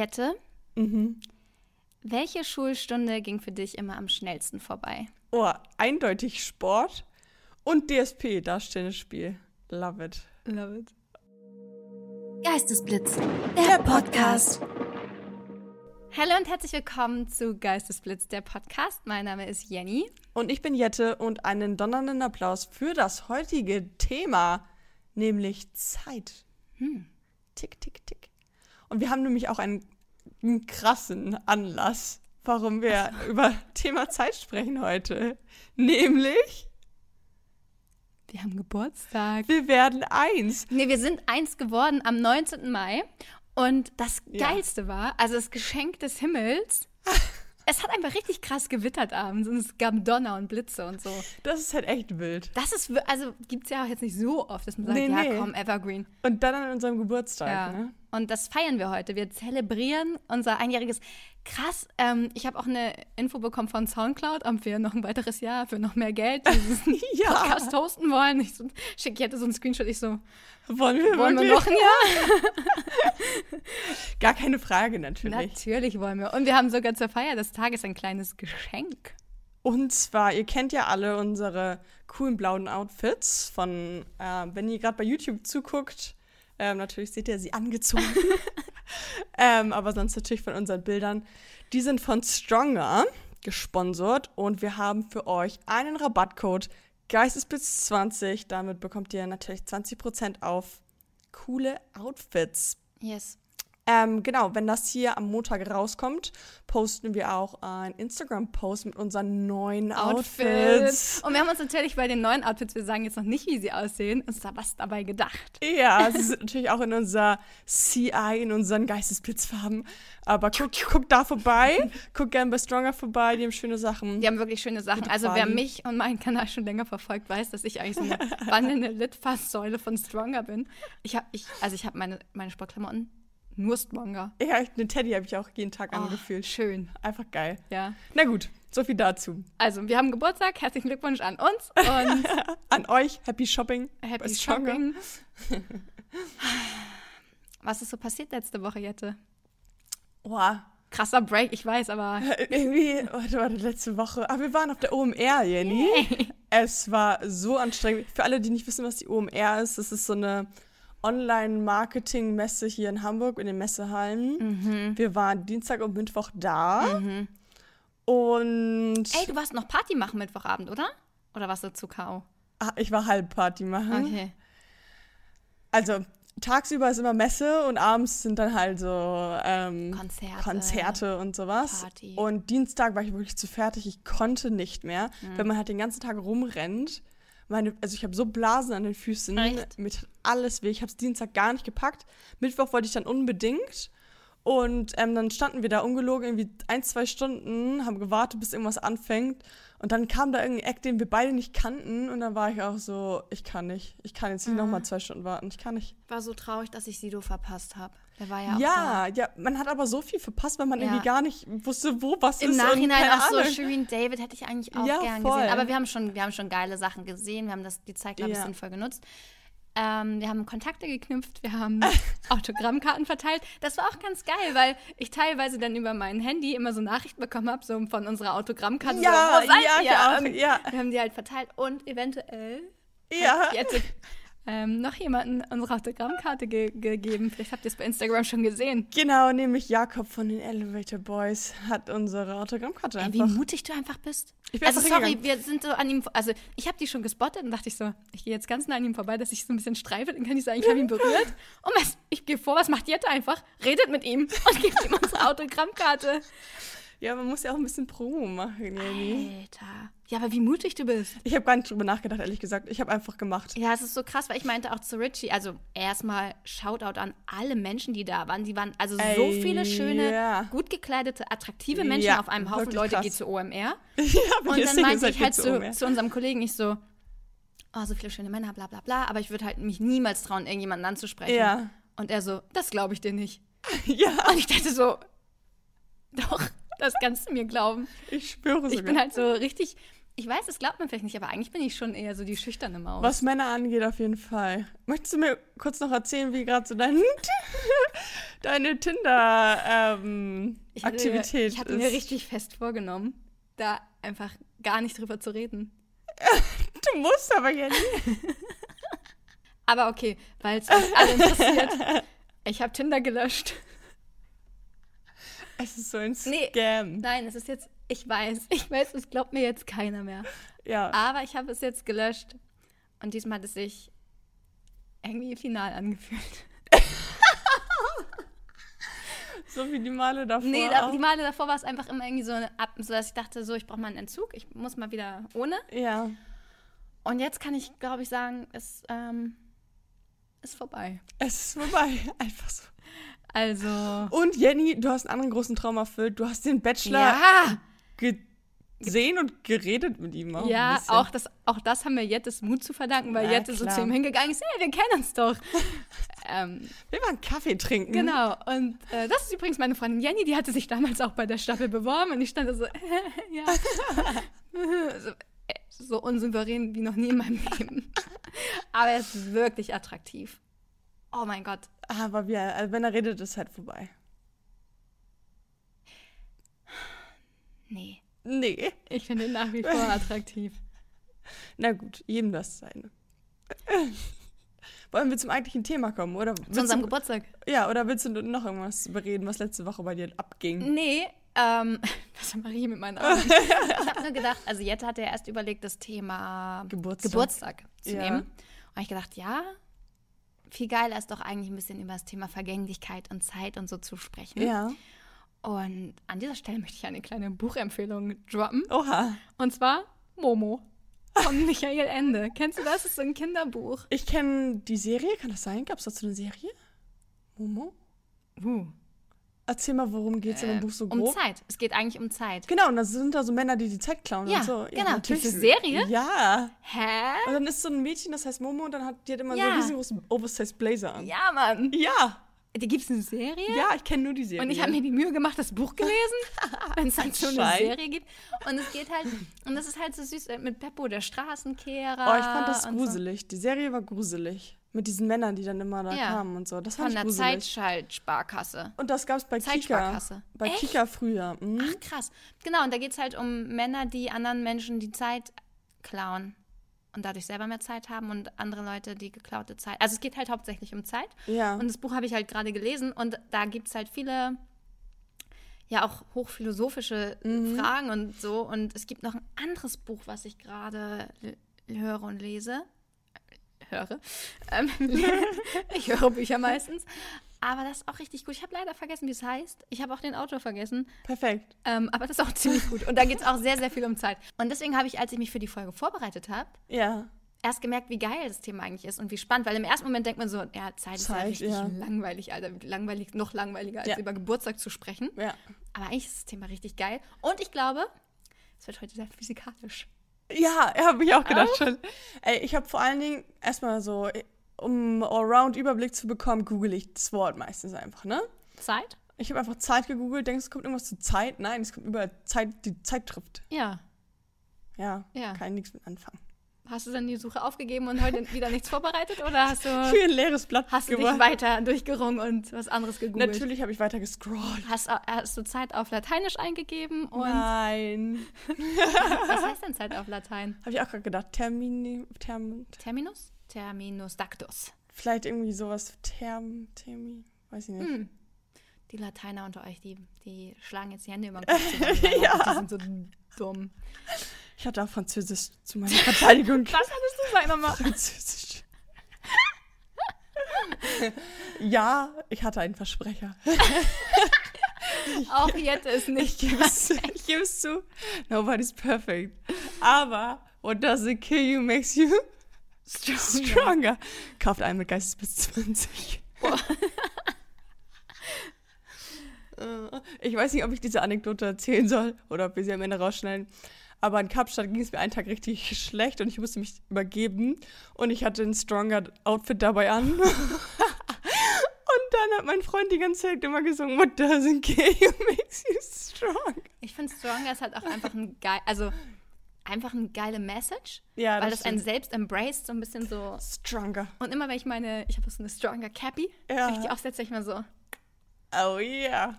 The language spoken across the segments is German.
Jette, Mhm. welche Schulstunde ging für dich immer am schnellsten vorbei? Oh, eindeutig Sport und DSP, darstellendes Spiel. Love it. Love it. Geistesblitz, der Podcast. Hallo und herzlich willkommen zu Geistesblitz, der Podcast. Mein Name ist Jenny. Und ich bin Jette und einen donnernden Applaus für das heutige Thema, nämlich Zeit. Hm. Tick, tick, tick. Und wir haben nämlich auch einen, einen krassen Anlass, warum wir über Thema Zeit sprechen heute. Nämlich, Wir haben Geburtstag. wir werden eins. Nee, wir sind eins geworden am 19. Mai. Und das Ja. Geilste war, also das Geschenk des Himmels, es hat einfach richtig krass gewittert abends und es gab Donner und Blitze und so. Das ist halt echt wild. Das ist, also gibt es ja auch jetzt nicht so oft, dass man sagt, Nee, ja nee. komm, Evergreen. Und dann an unserem Geburtstag, Ja. ne? Und das feiern wir heute. Wir zelebrieren unser einjähriges. Krass, ähm, ich habe auch eine Info bekommen von Soundcloud, ob wir noch ein weiteres Jahr für noch mehr Geld diesen Ja. Podcast hosten wollen. Ich so, schick Jette so einen Screenshot. Ich so, Wollen wir, wollen wir noch ein Jahr? Gar keine Frage, natürlich. Natürlich wollen wir. Und wir haben sogar zur Feier des Tages ein kleines Geschenk. Und zwar, ihr kennt ja alle unsere coolen blauen Outfits von, äh, wenn ihr gerade bei YouTube zuguckt, ähm, natürlich seht ihr sie angezogen. ähm, aber sonst natürlich von unseren Bildern. Die sind von Stronger gesponsert und wir haben für euch einen Rabattcode Geistesblitz20. Damit bekommt ihr natürlich 20% auf coole Outfits. Yes. Ähm, genau, wenn das hier am Montag rauskommt, posten wir auch ein Instagram-Post mit unseren neuen Outfits. Und wir haben uns natürlich bei den neuen Outfits, wir sagen jetzt noch nicht, wie sie aussehen, uns da was dabei gedacht. Ja, sie sind natürlich auch in unser CI, in unseren Geistesblitzfarben. Aber guck, guck da vorbei, guck gern bei Stronger vorbei, die haben schöne Sachen. Die haben wirklich schöne Sachen. Also wer mich und meinen Kanal schon länger verfolgt, weiß, dass ich eigentlich so eine wandelnde Litfaßsäule von Stronger bin. Ich habe, ich, also ich habe meine, meine Sportklamotten nur Stronger. Ja, eine Teddy habe ich auch jeden Tag Oh, angefühlt. schön. Einfach geil. Ja. Na gut, so viel dazu. Also wir haben Geburtstag. Herzlichen Glückwunsch an uns und An euch, Happy Shopping. Happy. Shopping. Was ist so passiert letzte Woche, Jette? Boah, Krasser Break, ich weiß, aber irgendwie, warte, warte, letzte Woche. Aber wir waren auf der OMR, Jenny. Es war so anstrengend. Für alle, die nicht wissen, was die OMR ist, das ist so eine Online-Marketing-Messe hier in Hamburg in den Messehallen. Mhm. Wir waren Dienstag und Mittwoch da. Und ey, du warst noch Party machen Mittwochabend, oder? Oder warst du zu K.O.? ah, ich war halb Party machen. Okay. Also tagsüber ist immer Messe und abends sind dann halt so ähm, Konzerte. Konzerte und sowas. Party. Und Dienstag war ich wirklich zu fertig. Ich konnte nicht mehr, Mhm. wenn man halt den ganzen Tag rumrennt. Meine, also ich habe so Blasen an den Füßen. Echt? Mit alles weh. Ich habe es Dienstag gar nicht gepackt. Mittwoch wollte ich dann unbedingt. Und ähm, dann standen wir da ungelogen irgendwie ein, zwei Stunden, haben gewartet, bis irgendwas anfängt. Und dann kam da irgendein Eck, den wir beide nicht kannten. Und dann war ich auch so, ich kann nicht. Ich kann jetzt nicht Mhm. nochmal zwei Stunden warten. Ich kann nicht. War so traurig, dass ich Sido verpasst habe. Der war ja Ja, ja, man hat aber so viel verpasst, weil man Ja. irgendwie gar nicht wusste, wo was Im ist. und Nachhinein auch so. Shirin David hätte ich eigentlich auch Ja, gern voll. gesehen. Aber wir haben schon, wir haben schon geile Sachen gesehen. Wir haben das, die Zeit, glaube ich, Ja. sinnvoll genutzt. Ähm, wir haben Kontakte geknüpft, wir haben Autogrammkarten verteilt. Das war auch ganz geil, weil ich teilweise dann über mein Handy immer so Nachrichten bekommen habe, so von unserer Autogrammkarte. Ja, so, ja, Und ja. Wir haben die halt verteilt und eventuell Ja. hat jetzt ähm, noch jemanden unsere Autogrammkarte ge gegeben. Vielleicht habt ihr es bei Instagram schon gesehen. Genau, nämlich Jakob von den Elevator Boys hat unsere Autogrammkarte Ey, wie mutig du einfach bist. Ich bin also sorry, wir sind so an ihm, also ich habe die schon gespottet und dachte ich so, ich gehe jetzt ganz nah an ihm vorbei, dass ich so ein bisschen streife, dann kann ich sagen, ich habe ihn berührt. Und was, ich gehe vor, was macht Jette einfach? Redet mit ihm und gibt ihm unsere Autogrammkarte. Ja, man muss ja auch ein bisschen Promo machen, Jenny. Alter. Ja, aber wie mutig du bist. Ich habe gar nicht drüber nachgedacht, ehrlich gesagt. Ich habe einfach gemacht. Ja, es ist so krass, weil ich meinte auch zu Richie, also erstmal Shoutout an alle Menschen, die da waren. Die waren also so Ey, viele schöne, ja. gut gekleidete, attraktive Menschen Ja, auf einem Haufen Leute, krass. geht zu OMR. ja, Und dann meinte ich halt zu, zu unserem Kollegen, ich so, oh, so viele schöne Männer, bla bla bla, aber ich würde halt mich niemals trauen, irgendjemanden anzusprechen. Ja. Und er so, das glaube ich dir nicht. ja, Und ich dachte so, doch, das kannst du mir glauben. ich spüre sogar. Ich bin halt so richtig, Ich weiß, das glaubt man vielleicht nicht, aber eigentlich bin ich schon eher so die schüchterne Maus. Was Männer angeht, auf jeden Fall. Möchtest du mir kurz noch erzählen, wie gerade so dein, deine Ich hatte- Tinder-Aktivität Ich hatte ist? mir richtig fest vorgenommen, da einfach gar nicht drüber zu reden. Du musst aber ja nicht. Aber okay, weil es euch alle interessiert. Ich habe Tinder gelöscht. Es ist so ein Nee. Scam. Nein, es ist jetzt, ich weiß, ich weiß, es glaubt mir jetzt keiner mehr. Ja. Aber ich habe es jetzt gelöscht und diesmal hat es sich irgendwie final angefühlt. So wie die Male davor. Nee, auch. die Male davor war es einfach immer irgendwie so, Ab so dass ich dachte, so, ich brauche mal einen Entzug, ich muss mal wieder ohne. Ja. Und jetzt kann ich, glaube ich, sagen, es ähm, ist vorbei. Es ist vorbei. Einfach so. Also. Und Jenny, du hast einen anderen großen Traum erfüllt. Du hast den Bachelor Ja, gesehen und geredet mit ihm. Auch ja auch, das, auch das haben wir Jettes Mut zu verdanken, weil Na, Jette so klar. zu ihm hingegangen ist, hey, wir kennen uns doch. ähm, Wir waren Kaffee trinken. genau, und äh, das ist übrigens meine Freundin Jenny, die hatte sich damals auch bei der Staffel beworben und ich stand da so, ja. so, äh, so unsouverän wie noch nie in meinem Leben. Aber er ist wirklich attraktiv. Oh mein Gott. Aber wir, also wenn er redet, ist halt vorbei. Nee. Nee. Ich finde ihn nach wie vor attraktiv. Na gut, jedem das seine. Wollen wir zum eigentlichen Thema kommen, oder? Zu unserem du, Geburtstag. ja, oder willst du noch irgendwas bereden, was letzte Woche bei dir abging? Nee, ähm, was mache ich hier mit meinen Augen? ich habe nur gedacht, also Jette hatte ja erst überlegt, das Thema Geburtstag. Geburtstag zu Ja. nehmen. Und ich gedacht, ja, viel geiler ist doch eigentlich ein bisschen über das Thema Vergänglichkeit und Zeit und so zu sprechen. Ja. Und an dieser Stelle möchte ich eine kleine Buchempfehlung droppen. Oha. Und zwar Momo von Michael Ende. Kennst du das? Das ist so ein Kinderbuch. Ich kenne die Serie, kann das sein? Gab es dazu eine Serie? Momo? Uh. Erzähl mal, worum geht es in dem Buch so Um grob? Zeit. Es geht eigentlich um Zeit. Genau, und da sind da so Männer, die die Zeit klauen Ja, und so. genau. natürlich. Diese Serie? Ja. Hä? Und dann ist so ein Mädchen, das heißt Momo, und dann hat die hat immer so Ja. einen riesengroßen Oversized Blazer an. Ja, Mann. Ja. Die gibt es eine Serie? Ja, ich kenne nur die Serie. Und ich habe mir die Mühe gemacht, das Buch gelesen, wenn es halt so eine Schein. Serie gibt. Und es geht halt, und das ist halt so süß äh, mit Peppo, der Straßenkehrer. Oh, ich fand das gruselig. Die Serie war gruselig. Mit diesen Männern, die dann immer da Ja. kamen und so. Das So. fand Von ich der gruselig. Zeitschaltsparkasse. Und das gab es bei Kika. Bei Kika früher. Mhm. Ach, krass. Genau, und da geht es halt um Männer, die anderen Menschen die Zeit klauen. Und dadurch selber mehr Zeit haben und andere Leute die geklaute Zeit. Also es geht halt hauptsächlich um Zeit. Ja. Und das Buch habe ich halt gerade gelesen und da gibt es halt viele, ja auch hochphilosophische Mhm. Fragen und so. Und es gibt noch ein anderes Buch, was ich gerade höre und lese. Höre. Ähm, ich höre Bücher meistens. Aber das ist auch richtig gut. Ich habe leider vergessen, wie es heißt. Ich habe auch den Autor vergessen. Perfekt. Ähm, aber das ist auch ziemlich gut. Und da geht es auch sehr, sehr viel um Zeit. Und deswegen habe ich, als ich mich für die Folge vorbereitet habe, Ja. erst gemerkt, wie geil das Thema eigentlich ist und wie spannend, weil im ersten Moment denkt man so, ja, Zeit, ist ja richtig ja. langweilig, Alter, langweilig, noch langweiliger als Ja. über Geburtstag zu sprechen. Ja. Aber eigentlich ist das Thema richtig geil und ich glaube, es wird heute sehr physikalisch. Ja, habe ich auch gedacht schon. Ey, ich habe vor allen Dingen erstmal so, um Allround-Überblick zu bekommen, google ich das Wort meistens einfach, ne? Zeit? Ich habe einfach Zeit gegoogelt, denkst du, es kommt irgendwas zu Zeit? Nein, es kommt über Zeit, die Zeit trifft. Ja. Ja, Ja. kann nichts mit anfangen. Hast du dann die Suche aufgegeben und heute wieder nichts vorbereitet oder hast du, Für ein leeres Blatt hast du dich weiter durchgerungen und was anderes gegoogelt? Natürlich habe ich weiter gescrollt. Hast, hast du Zeit auf Lateinisch eingegeben und Nein. was heißt denn Zeit auf Latein? Habe ich auch gerade gedacht. Termini, Term, Terminus? Terminus dactus. vielleicht irgendwie sowas. Term, Termi, weiß ich nicht. Hm. Die Lateiner unter euch, die, die schlagen jetzt die Hände über den Kopf Ja. Die sind so dumm. Ich hatte auch Französisch zu meiner Verteidigung. Was hattest du, sag nochmal? Französisch. ja, ich hatte einen Versprecher. Auch Jette ist Ich nicht. ich gebe es zu. Nobody's perfect. Aber what doesn't kill you makes you stronger. Kauft einen mit Geistes bis 20. Äh, ich weiß nicht, ob ich diese Anekdote erzählen soll oder ob wir sie am Ende rausschneiden. Aber in Kapstadt ging es mir einen Tag richtig schlecht und ich musste mich übergeben. Und ich hatte ein Stronger Outfit dabei an. und dann hat mein Freund die ganze Zeit immer gesungen, What doesn't kill you makes you strong. Ich finde Stronger ist halt auch einfach ein geil. Also, einfach eine geile Message, Ja, weil das das einen stimmt. selbst embraced, so ein bisschen so. Stronger. Und immer wenn ich meine, ich habe so eine Stronger Cappy, Ja. wenn ich die aufsetze, ich mal so, Oh yeah.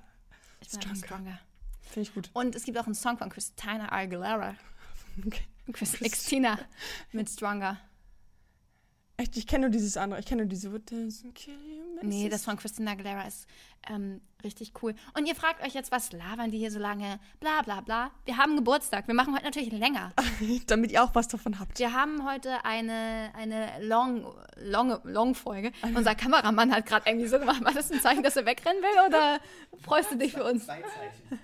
ich bin Stronger. stronger. Finde ich gut. Und es gibt auch einen Song von Christina Aguilera, Okay. Chris, Chris- Xtina mit Stronger. Echt, ich kenne nur dieses andere. Ich kenne nur diese What doesn't kill you Nee, das von Christina Aguilera ist ähm, richtig cool. Und ihr fragt euch jetzt, was labern die hier so lange? Bla bla bla. Wir haben Geburtstag. Wir machen heute natürlich länger. Damit ihr auch was davon habt. Wir haben heute eine, eine long, long, long Folge. Unser Kameramann hat gerade irgendwie so gemacht. War das ein Zeichen, dass er wegrennen will oder freust du dich für uns? Zwei Zeichen.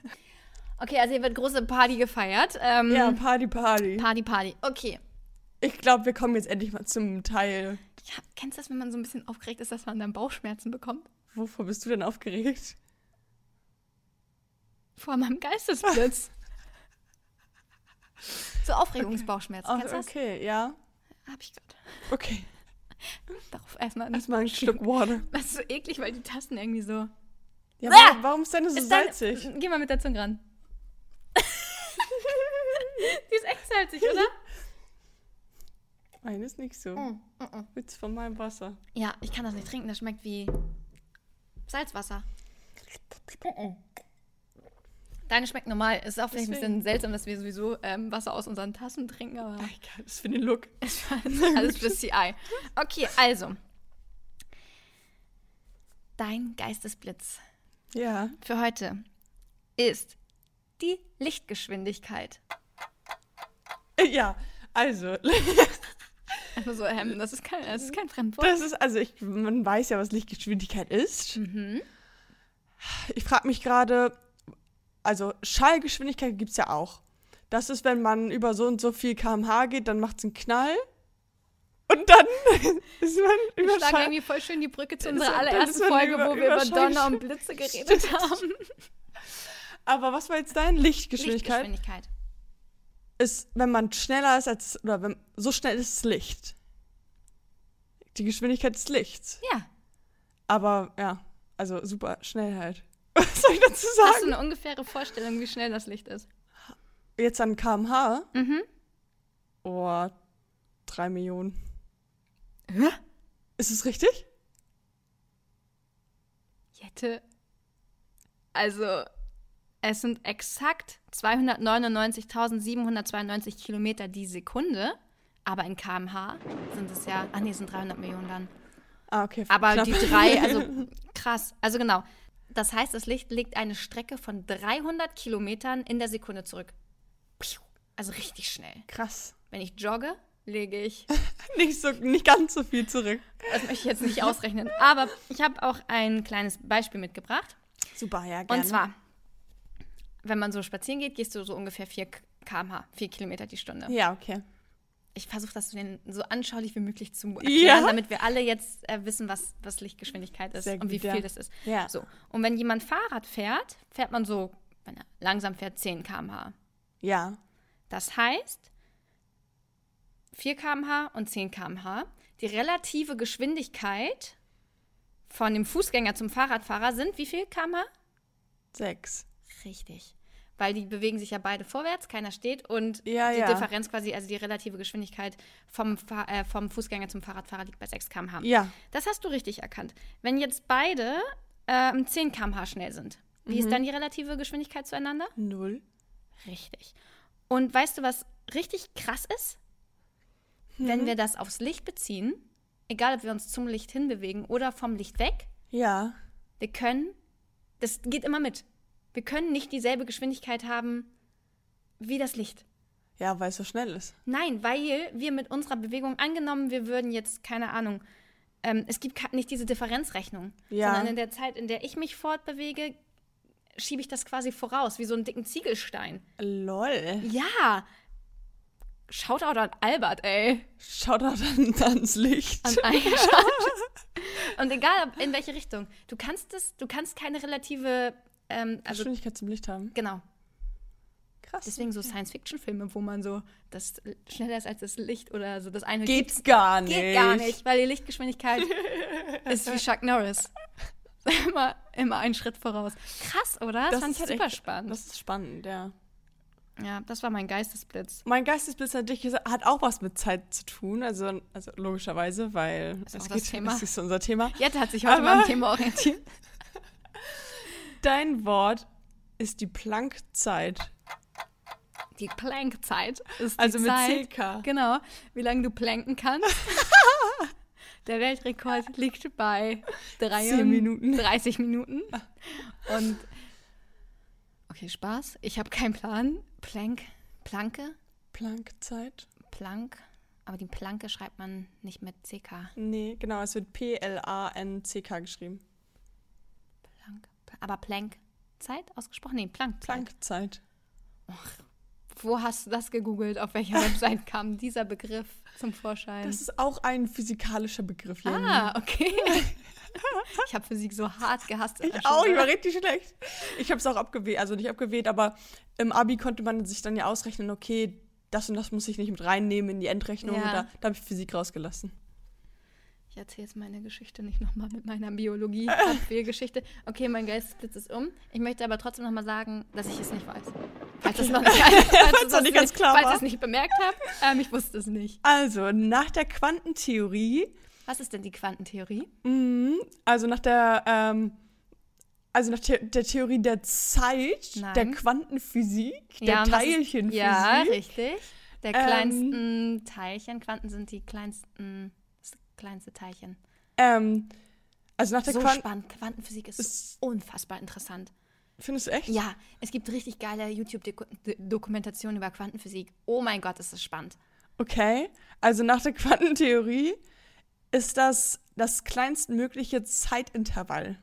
Okay, also hier wird große Party gefeiert. Ähm, Ja, Party, Party. Party, Party. Okay. Ich glaube, wir kommen jetzt endlich mal zum Teil. Ja, kennst du das, wenn man so ein bisschen aufgeregt ist, dass man dann Bauchschmerzen bekommt? Wovor bist du denn aufgeregt? Vor meinem Geistesblitz. so Aufregungsbauchschmerzen. Ach, Kennst du das? okay, ja. Hab ich gerade. Okay. Darauf erstmal. Erstmal einen Schluck Water. Das ist so eklig, weil die Tasten irgendwie so. Ja, Ah! warum, warum ist deine so Ist salzig? Geh mal mit der Zunge ran. die ist echt salzig, oder? Meine ist nicht so. Mm, mm, mm. Witz von meinem Wasser. Ja, ich kann das nicht trinken. Das schmeckt wie Salzwasser. Deine schmeckt normal. Es ist auch vielleicht ein Deswegen. bisschen seltsam, dass wir sowieso ähm, Wasser aus unseren Tassen trinken, aber Ach, egal, das ist für den Look. es war alles fürs CI. Okay, also. Dein Geistesblitz Ja. für heute ist die Lichtgeschwindigkeit. Ja, also, Also so, ähm, das ist kein, das ist kein Fremdwort. das ist, also ich, man weiß ja, was Lichtgeschwindigkeit ist. Mhm. Ich frage mich gerade, also Schallgeschwindigkeit gibt es ja auch. Das ist, wenn man über so und so viel kmh geht, dann macht es einen Knall. Und dann ist man Wir über schlagen Schall. irgendwie voll schön die Brücke zu unserer allerersten Folge, über- wo wir über Donner und Blitze geredet haben. Aber was war jetzt dein Lichtgeschwindigkeit? Lichtgeschwindigkeit. Ist, wenn man schneller ist als, oder wenn, so schnell ist das Licht. Die Geschwindigkeit des Lichts. Ja. Aber ja, also super schnell halt. Was soll ich dazu Hast du sagen? eine ungefähre Vorstellung, wie schnell das Licht ist? Jetzt an kmh? Mhm. Oh, drei Millionen. Hä? Ist es richtig? Jette. Also, es sind exakt 299.792 Kilometer die Sekunde. Aber in kmh sind es ja, ach nee, sind 300 Millionen dann. Ah, okay. Aber knapp. die drei, also krass. Also genau. Das heißt, das Licht legt eine Strecke von 300 Kilometern in der Sekunde zurück. Piu. Also richtig schnell. Krass. Wenn ich jogge, lege ich, Nicht, so, nicht ganz so viel zurück. das möchte ich jetzt nicht ausrechnen, aber ich habe auch ein kleines Beispiel mitgebracht. Super, ja, gerne. Und zwar, wenn man so spazieren geht, gehst du so ungefähr 4 km/h, 4 Kilometer die Stunde. Ja, okay. Ich versuche das so anschaulich wie möglich zu erklären, Ja. damit wir alle jetzt äh, wissen, was, was Lichtgeschwindigkeit ist Sehr und wie viel ja. das ist. Ja. So. Und wenn jemand Fahrrad fährt, fährt man so, wenn er langsam fährt, 10 km/h. Ja. Das heißt, 4 km/h und 10 km/h. Die relative Geschwindigkeit von dem Fußgänger zum Fahrradfahrer sind wie viel km/h? Sechs. Richtig. Weil die bewegen sich ja beide vorwärts, keiner steht und Ja, die ja. Differenz quasi, also die relative Geschwindigkeit vom, Fahr äh, vom Fußgänger zum Fahrradfahrer liegt bei 6 km/h. Ja. Das hast du richtig erkannt. Wenn jetzt beide ähm, 10 km/h schnell sind, wie Mhm. ist dann die relative Geschwindigkeit zueinander? Null. Richtig. Und weißt du, was richtig krass ist? Mhm. Wenn wir das aufs Licht beziehen, egal ob wir uns zum Licht hinbewegen oder vom Licht weg, Ja. wir können, das geht immer mit. Wir können nicht dieselbe Geschwindigkeit haben wie das Licht. Ja, weil es so schnell ist. Nein, weil wir mit unserer Bewegung angenommen, wir würden jetzt, keine Ahnung, ähm, es gibt nicht diese Differenzrechnung, Ja. sondern in der Zeit, in der ich mich fortbewege, schiebe ich das quasi voraus, wie so einen dicken Ziegelstein. Lol. Ja. Shoutout an Albert, ey. Schaut auch dann ans Licht. An Eigenschaft. Und egal in welche Richtung. Du kannst es, du kannst keine relative, ähm, also Geschwindigkeit zum Licht haben. genau. Krass. Deswegen so Science-Fiction-Filme, wo man so das schneller ist als das Licht oder so das eine Geht's gibt's- gar nicht. Geht gar nicht, weil die Lichtgeschwindigkeit ist wie Chuck Norris. Immer, immer einen Schritt voraus. Krass, oder? Das, fand ich ist super echt- spannend. Das ist spannend, ja. Ja, das war mein Geistesblitz. Mein Geistesblitz hat, dich gesagt- hat auch was mit Zeit zu tun, also, also logischerweise, weil Ist geht, das Thema. das ist unser Thema. Jette hat sich heute Aber- mal am Thema orientiert. Dein Wort ist die Plankzeit. Die Plankzeit ist die Also mit Zeit, CK. Genau, wie lange du planken kannst. Der Weltrekord liegt bei drei Zehn Minuten. 30 Minuten. Und okay, Spaß. Ich habe keinen Plan. Plank, Planke, Plankzeit? Plank. Aber die Planke schreibt man nicht mit CK. Nee, genau, es wird P-L-A-N-C-K geschrieben. Aber Plankzeit ausgesprochen? Nee, Plankzeit. Plankzeit. Wo hast du das gegoogelt? Auf welcher Website kam dieser Begriff zum Vorschein? Das ist auch ein physikalischer Begriff, Jenny. ah, okay. ich habe Physik so hart gehasst. Ich auch, ich war richtig schlecht. Ich habe es auch abgewählt, also nicht abgewählt, aber im Abi konnte man sich dann ja ausrechnen, okay, das und das muss ich nicht mit reinnehmen in die Endrechnung. Ja. Da, da habe ich Physik rausgelassen. Ich erzähle jetzt meine Geschichte nicht nochmal mit meiner Biologie. Abwehrgeschichte. Okay, mein Geistesblitz ist um. Ich möchte aber trotzdem nochmal sagen, dass ich es nicht weiß. Falls es noch nicht, falls es noch nicht ganz klar falls war. ich es nicht bemerkt habe, ähm, ich wusste es nicht. Also, nach der Quantentheorie, Was ist denn die Quantentheorie? mhm, also nach der, ähm, also nach the der Theorie der Zeit, Nein. der Quantenphysik, der Ja, und was ist- Teilchenphysik. Ja, richtig. Der Ähm, kleinsten Teilchen. Quanten sind die kleinsten, kleinste Teilchen. ähm, also nach der So Quanten... spannend. Quantenphysik ist, Ist- unfassbar interessant. Findest du echt? Ja, es gibt richtig geile YouTube-Dokumentationen über Quantenphysik. Oh mein Gott, ist das spannend. Okay, also nach der Quantentheorie ist das das kleinstmögliche Zeitintervall.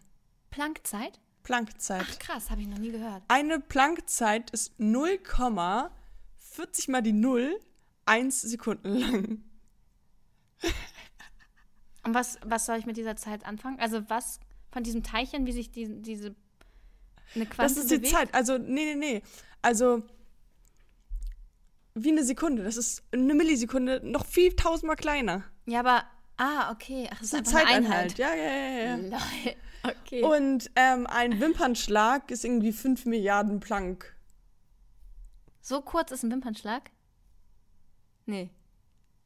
Planckzeit? Planckzeit. Ach krass, habe ich noch nie gehört. Eine Planckzeit ist 0,40 mal die 0, 1 Sekunden lang. Und was, was soll ich mit dieser Zeit anfangen? Also was von diesem Teilchen, wie sich die, diese eine Quante Das ist die bewegt? Zeit. Also, nee, nee, nee. Also, wie eine Sekunde. Das ist eine Millisekunde noch viel tausendmal kleiner. Ja, aber ah, okay, ach, das Das ist eine eine Einheit. Zeiteinheit. Ja, ja, ja, ja. Lol. Okay. Und ähm, ein Wimpernschlag ist irgendwie 5 Milliarden Planck. so kurz ist ein Wimpernschlag? Nee.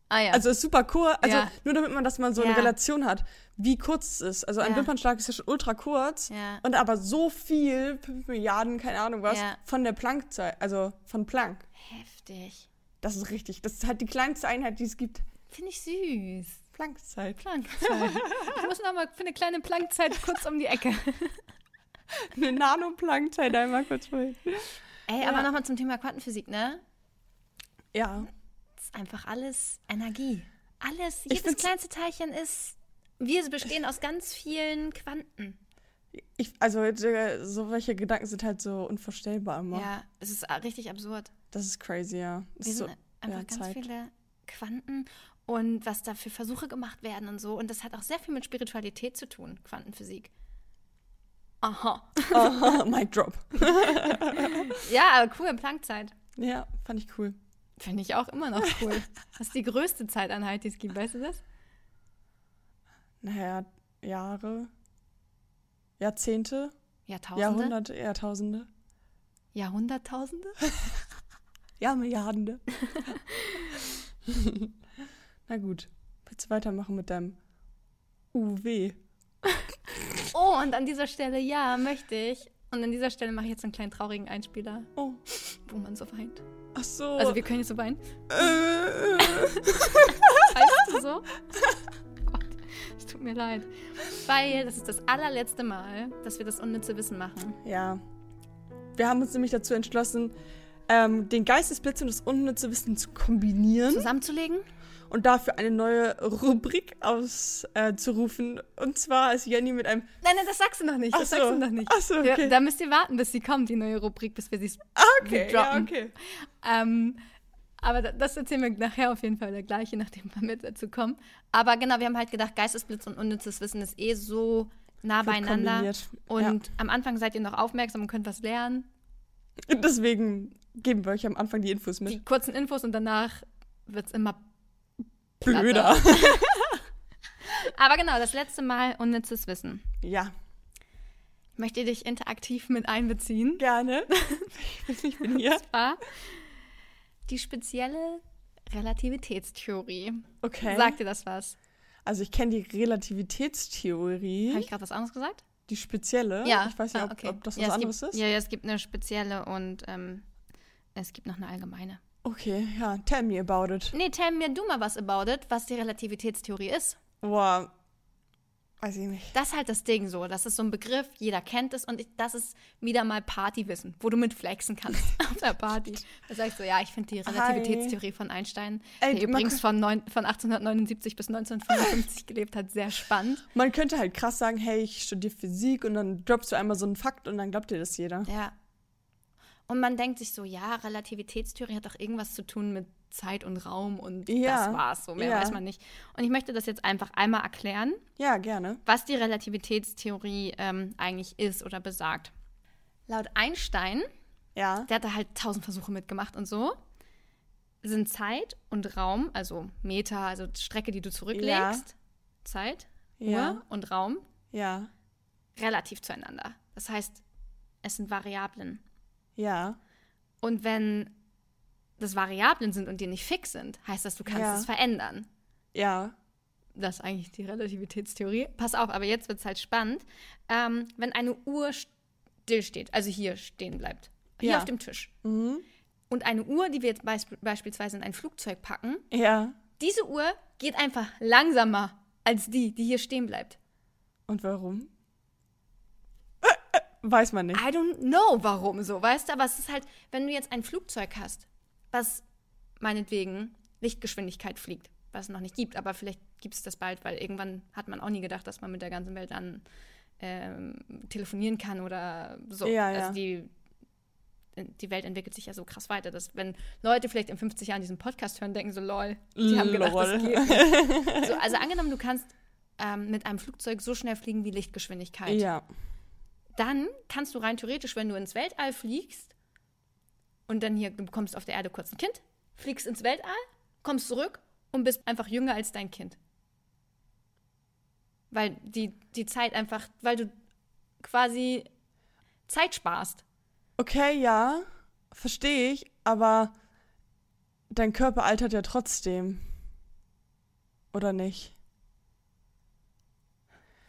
Ah ja. Also ist super kurz, also Ja. nur damit man das mal so eine Ja. Relation hat, wie kurz es ist. Also ein Ja. Wimpernschlag ist ja schon ultra kurz Ja. und aber so viel, 5 Milliarden, keine Ahnung was, Ja. von der Planckzeit, also von Planck. Heftig. Das ist richtig. Das ist halt die kleinste Einheit, die es gibt. Finde ich süß. Planckzeit. Planckzeit. ich muss noch mal für eine kleine Planckzeit kurz um die Ecke. Eine Nanoplanckzeit einmal kurz vorhin. Ey, Ja. aber nochmal zum Thema Quantenphysik, ne? Ja. Ist einfach alles Energie. Alles, jedes kleinste Teilchen ist. Wir bestehen aus ganz vielen Quanten. Ich, also äh, so welche Gedanken sind halt so unvorstellbar immer. Ja, es ist äh, richtig absurd. Das ist crazy, ja. Das Wir ist so, sind einfach ja, ganz Zeit. viele Quanten und was da für Versuche gemacht werden und so. Und das hat auch sehr viel mit Spiritualität zu tun, Quantenphysik. Aha. Aha, Mic drop. Ja, aber cool, Planckzeit. Ja, fand ich cool. Finde ich auch immer noch cool. Das ist die größte Zeiteinheit, die es gibt, weißt du das? Naja, Jahre, Jahrzehnte, Jahrtausende? Jahrhunderte, Jahrtausende. Jahrhunderttausende? Ja, Milliarden. Na gut, willst du weitermachen mit deinem UW? Oh, und an dieser Stelle, ja, möchte ich. Und an dieser Stelle mache ich jetzt einen kleinen traurigen Einspieler, Oh, wo man so weint. ach so. Also wir können jetzt so weinen. äh, Weißt du so? Gott, es tut mir leid. Weil das ist das allerletzte Mal, dass wir das unnütze Wissen machen. ja. Wir haben uns nämlich dazu entschlossen, ähm, den Geistesblitz und das unnütze Wissen zu kombinieren Zusammenzulegen? Und dafür eine neue Rubrik auszurufen. und zwar ist Jenny mit einem. Nein, nein, das sagst du noch nicht. Das so. sagst du noch nicht. Ach so, okay. Ja, da müsst ihr warten, bis sie kommt, die neue Rubrik, bis wir sie Ah, okay, wir ja, droppen. okay. Ähm, aber da- das erzählen wir nachher auf jeden Fall der gleiche, nachdem wir mit dazu kommen. Aber genau, wir haben halt gedacht, Geistesblitz und unnützes Wissen ist eh so nah beieinander. Und am Anfang seid ihr noch aufmerksam und könnt was lernen. Ja. Deswegen geben wir euch am Anfang die Infos mit. Die kurzen Infos und danach wird es immer. Blöder. Aber genau, das letzte Mal unnützes Wissen. Ja. Ich möchte dich interaktiv mit einbeziehen. Gerne. ich bin hier. Und zwar die spezielle Relativitätstheorie. Okay. Sagt dir das was? Also ich kenne die Relativitätstheorie. Habe ich gerade was anderes gesagt? Die spezielle? Ja. Ich weiß nicht, Ah, ob, okay. ob das was es anderes gibt, ist. Ja, ja, es gibt eine spezielle und ähm, es gibt noch eine allgemeine. Okay, ja, tell me about it. Nee, tell mir du mal was about it, was die Relativitätstheorie ist. Boah, weiß ich nicht. Das ist halt das Ding so. Das ist so ein Begriff, jeder kennt es und ich, das ist wieder mal Partywissen, wo du mit flexen kannst auf der Party. Da sagst du, ja, ich finde die Relativitätstheorie von Einstein, Ey, der übrigens von, neun, von 1879 bis 1955 gelebt hat, sehr spannend. Man könnte halt krass sagen, hey, ich studiere Physik und dann droppst du einmal so einen Fakt und dann glaubt dir das jeder. Ja. Und man denkt sich so, ja, Relativitätstheorie hat doch irgendwas zu tun mit Zeit und Raum und Ja. das war's so, mehr Ja. weiß man nicht. Und ich möchte das jetzt einfach einmal erklären, Ja, gerne. was die Relativitätstheorie ähm, eigentlich ist oder besagt. Laut Einstein, Ja. der hat da halt tausend Versuche mitgemacht und so, sind Zeit und Raum, also Meter, also Strecke, die du zurücklegst, Zeit. Uhr und Raum, Ja. relativ zueinander. Das heißt, es sind Variablen. Ja. Und wenn das Variablen sind und die nicht fix sind, heißt das, du kannst Ja. es verändern. Ja. Das ist eigentlich die Relativitätstheorie. Pass auf, aber jetzt wird es halt spannend. Ähm, wenn eine Uhr stillsteht, also hier stehen bleibt, hier Ja. auf dem Tisch, Mhm. und eine Uhr, die wir jetzt beisp beispielsweise in ein Flugzeug packen, Ja. diese Uhr geht einfach langsamer als die, die hier stehen bleibt. Und warum? Weiß man nicht. I don't know, warum so, weißt du? Aber es ist halt, wenn du jetzt ein Flugzeug hast, was meinetwegen Lichtgeschwindigkeit fliegt, was es noch nicht gibt, aber vielleicht gibt es das bald, weil irgendwann hat man auch nie gedacht, dass man mit der ganzen Welt dann ähm, telefonieren kann oder so. Ja, ja. Also die, die Welt entwickelt sich ja so krass weiter, dass wenn Leute vielleicht in 50 Jahren diesen Podcast hören, denken so, lol, die haben gedacht, das Lol. geht nicht. so, Also angenommen, du kannst ähm, mit einem Flugzeug so schnell fliegen wie Lichtgeschwindigkeit Ja. Dann kannst du rein theoretisch, wenn du ins Weltall fliegst und dann hier, du bekommst auf der Erde kurz ein Kind, fliegst ins Weltall, kommst zurück und bist einfach jünger als dein Kind. Weil die, die Zeit einfach, weil du quasi Zeit sparst. Okay, ja. Verstehe ich, aber dein Körper altert ja trotzdem. Oder nicht?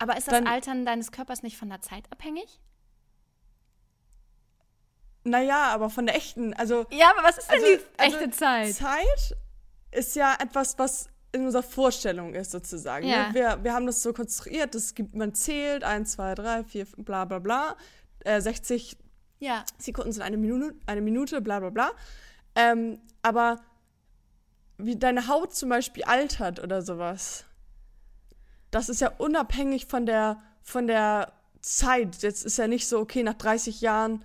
Aber ist das Dann- Altern deines Körpers nicht von der Zeit abhängig? Naja, aber von der echten, also Ja, aber was ist denn die echte Zeit? Zeit ist ja etwas, was in unserer Vorstellung ist, sozusagen. Ja. Ne? Wir, wir haben das so konstruiert, es gibt, man zählt, 1, 2, 3, 4, bla bla bla. Äh, 60 Ja. Sekunden sind eine Minute, eine Minute, bla bla bla. Ähm, aber wie deine Haut zum Beispiel altert oder sowas, das ist ja unabhängig von der, von der Zeit. Jetzt ist ja nicht so, okay, nach 30 Jahren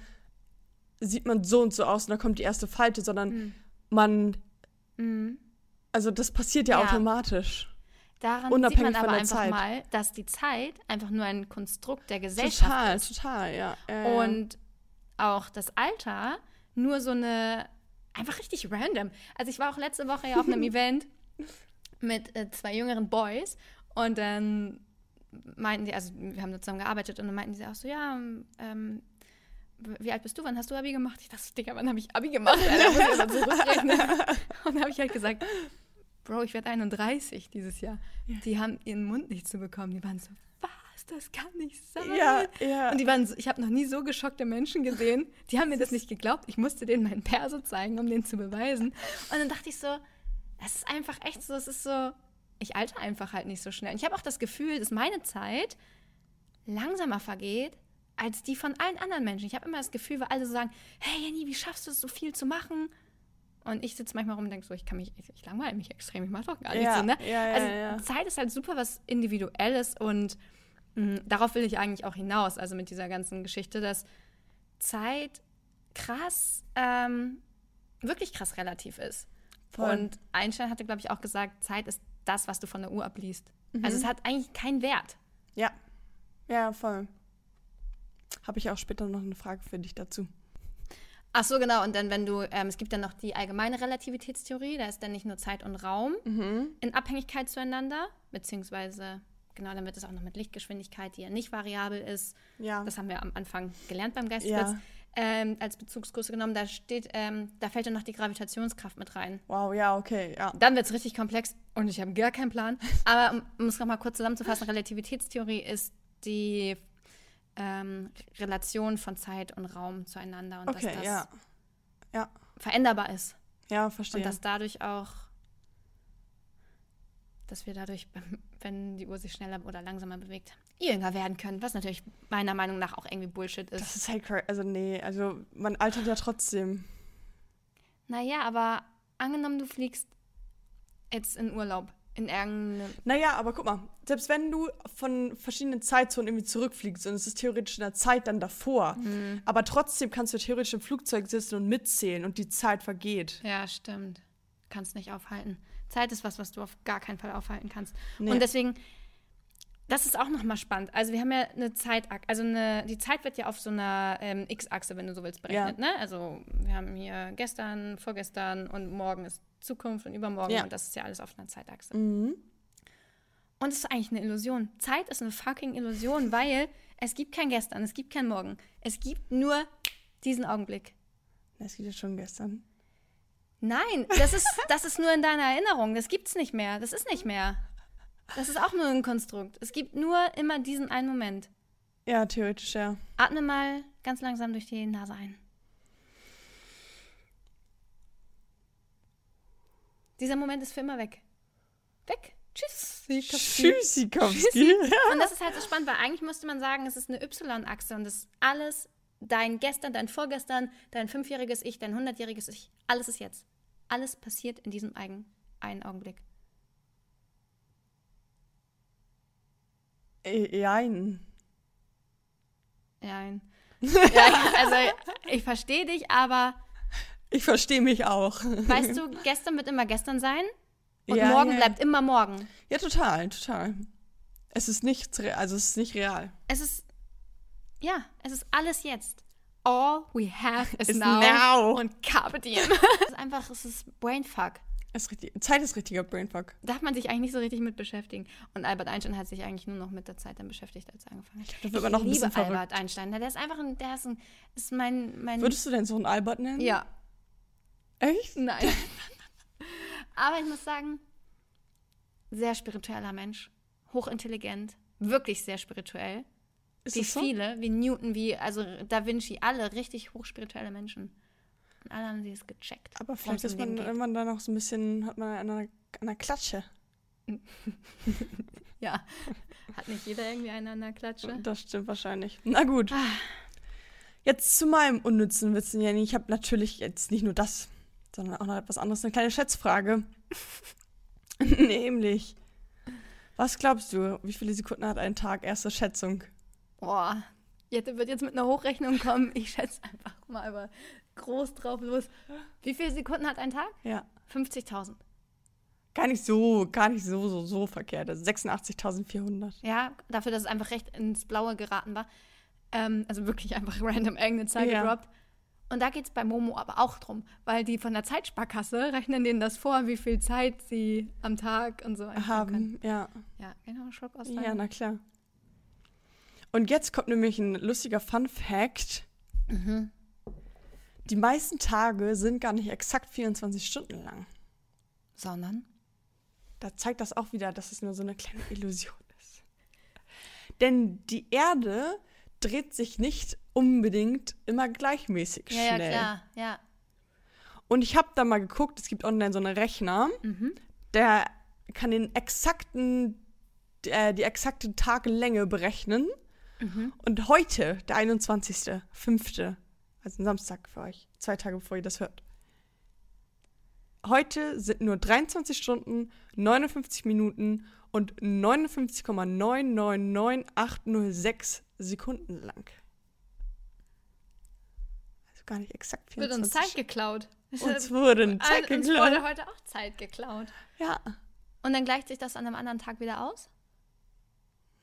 sieht man so und so aus und dann kommt die erste Falte, sondern Mhm. man, Mhm. also das passiert ja, Ja. automatisch. Daran Unabhängig sieht man von aber einfach Zeit. mal, dass die Zeit einfach nur ein Konstrukt der Gesellschaft Total, ist. total, ja. ja, ja. Und auch das Alter nur so eine, einfach richtig random. Also ich war auch letzte Woche ja auf einem Event mit äh, zwei jüngeren Boys und dann meinten die, also wir haben da zusammen gearbeitet und dann meinten sie auch so, ja, ähm, wie alt bist du? Wann hast du Abi gemacht? Ich dachte, Digga, wann habe ich Abi gemacht? Alter, muss ich zurückrechnen. Und dann habe ich halt gesagt, Bro, ich werde 31 dieses Jahr. Die haben ihren Mund nicht zu bekommen. Die waren so, was? Das kann nicht sein. ja, ja. Und die waren so, ich habe noch nie so geschockte Menschen gesehen. Die haben mir das nicht geglaubt. Ich musste denen meinen Perso zeigen, um den zu beweisen. Und dann dachte ich so, das ist einfach echt so, es ist so, ich alter einfach halt nicht so schnell. Und ich habe auch das Gefühl, dass meine Zeit langsamer vergeht als die von allen anderen Menschen. Ich habe immer das Gefühl, weil alle so sagen, hey Jenny, wie schaffst du es, so viel zu machen? Und ich sitze manchmal rum und denke so, ich kann mich, ich, ich langweile mich extrem, ich mache doch gar nichts. Ja, so, ne? ja, ja, also. Zeit ist halt super was Individuelles und mh, darauf will ich eigentlich auch hinaus, also mit dieser ganzen Geschichte, dass Zeit krass, ähm, wirklich krass relativ ist. Voll. Und Einstein hatte, glaube ich, auch gesagt, Zeit ist das, was du von der Uhr abliest. Mhm. Also es hat eigentlich keinen Wert. Ja, ja, voll. Habe ich auch später noch eine Frage für dich dazu. Ach so, genau. Und dann, wenn du, ähm, es gibt dann noch die allgemeine Relativitätstheorie, da ist dann nicht nur Zeit und Raum Mhm. in Abhängigkeit zueinander, beziehungsweise genau, dann wird es auch noch mit Lichtgeschwindigkeit, die ja nicht variabel ist. Ja. Das haben wir am Anfang gelernt beim Geistesblitz. Ja. Ähm, als Bezugsgröße genommen, da steht, ähm, da fällt dann noch die Gravitationskraft mit rein. Wow, ja, okay, ja. Dann wird es richtig komplex und ich habe gar keinen Plan. Aber um, um es nochmal kurz zusammenzufassen, Relativitätstheorie ist die ähm, Relation von Zeit und Raum zueinander und Okay, dass das ja. Ja, veränderbar ist. ja, verstehe. Und dass dadurch auch, dass wir dadurch, wenn die Uhr sich schneller oder langsamer bewegt, jünger werden können. Was natürlich meiner Meinung nach auch irgendwie Bullshit ist. das ist halt, also nee, also man altert ja trotzdem. naja, aber angenommen, du fliegst jetzt in Urlaub in irgendeine. Naja, aber guck mal, selbst wenn du von verschiedenen Zeitzonen irgendwie zurückfliegst und es ist theoretisch in der Zeit dann davor, Mhm. aber trotzdem kannst du theoretisch im Flugzeug sitzen und mitzählen und die Zeit vergeht. Ja, stimmt. Kannst nicht aufhalten. Zeit ist was, was du auf gar keinen Fall aufhalten kannst. Nee. Und deswegen, das ist auch nochmal spannend. Also wir haben ja eine Zeitachse, also eine, die Zeit wird ja auf so einer ähm, X-Achse, wenn du so willst, berechnet. Ne? Also wir haben hier gestern, vorgestern und morgen ist Zukunft und übermorgen Ja. und das ist ja alles auf einer Zeitachse. Mhm. Und es ist eigentlich eine Illusion. Zeit ist eine fucking Illusion, weil es gibt kein Gestern, es gibt kein Morgen. Es gibt nur diesen Augenblick. Das geht ja schon gestern. Nein, das ist, das ist nur in deiner Erinnerung. Das gibt's nicht mehr. Das ist nicht mehr. Das ist auch nur ein Konstrukt. Es gibt nur immer diesen einen Moment. Ja, theoretisch, ja. Atme mal ganz langsam durch die Nase ein. Dieser Moment ist für immer weg. Weg. Tschüss. Tschüssikowski. Und das ist halt so spannend, weil eigentlich müsste man sagen, es ist eine Y-Achse und das ist alles dein Gestern, dein Vorgestern, dein fünfjähriges Ich, dein hundertjähriges Ich. Alles ist jetzt. Alles passiert in diesem einen Augenblick. Äh, Jein. Nein. Ja, also ich verstehe dich, aber Ich verstehe mich auch. weißt du, gestern wird immer gestern sein und Ja, morgen ja. bleibt immer morgen. Ja, total, total. Es ist nicht, also es ist nicht real. Es ist, ja, es ist alles jetzt. All we have is Is now, now. und Carpe Diem. es ist einfach, es ist Brainfuck. Ist richtig, Zeit ist richtiger Brainfuck. Darf man sich eigentlich nicht so richtig mit beschäftigen. Und Albert Einstein hat sich eigentlich nur noch mit der Zeit dann beschäftigt, als er angefangen hat. da wird man noch ein liebe bisschen verrückt. Albert Einstein. Der ist einfach ein, der ist ein, ist mein, mein Würdest du deinen Sohn Albert nennen? ja, Echt? Nein. Aber ich muss sagen, sehr spiritueller Mensch, hochintelligent, wirklich sehr spirituell. Ist wie das so? viele, wie Newton, wie also Da Vinci, alle richtig hochspirituelle Menschen. Und alle haben sie es gecheckt. Aber vielleicht ist man geht. immer da noch so ein bisschen, hat man an einer, einer Klatsche. Ja, hat nicht jeder irgendwie einen an der Klatsche? Das stimmt wahrscheinlich. Na gut. Ah. Jetzt zu meinem unnützen Wissen, Jenny. Ich habe natürlich jetzt nicht nur das, sondern auch noch etwas anderes. Eine kleine Schätzfrage. Nämlich, was glaubst du, wie viele Sekunden hat ein Tag? Erste Schätzung. Boah, Jette wird jetzt mit einer Hochrechnung kommen. Ich schätze einfach mal aber groß drauf los. Wie viele Sekunden hat ein Tag? Ja. 50.000. Gar nicht so, gar nicht so, so, so verkehrt. Also 86.400. Ja, dafür, dass es einfach recht ins Blaue geraten war. Ähm, also wirklich einfach random irgendeine Zahl Ja. gedroppt. Und da geht es bei Momo aber auch drum, weil die von der Zeitsparkasse rechnen denen das vor, wie viel Zeit sie am Tag und so einstellen können. Haben, ja. Ja, genau, einen Schluck aus Ja, na klar. Und jetzt kommt nämlich ein lustiger Fun Fact. Mhm. Die meisten Tage sind gar nicht exakt 24 Stunden lang. Sondern? Da zeigt das auch wieder, dass es nur so eine kleine Illusion ist. Denn die Erde dreht sich nicht unbedingt immer gleichmäßig Ja, ja, schnell. klar, ja. Und ich habe da mal geguckt, es gibt online so einen Rechner, Mhm. der kann den exakten, äh, die exakte Tagelänge berechnen. Mhm. Und heute, der 21.05., also ein Samstag für euch, zwei Tage bevor ihr das hört. Heute sind nur 23 Stunden, 59 Minuten und 59,999806 Sekunden lang. Also gar nicht exakt Wird 24 uns Zeit geklaut. Uns wurde Zeit Äh, uns geklaut. wurde heute auch Zeit geklaut. Ja, Und dann gleicht sich das an einem anderen Tag wieder aus?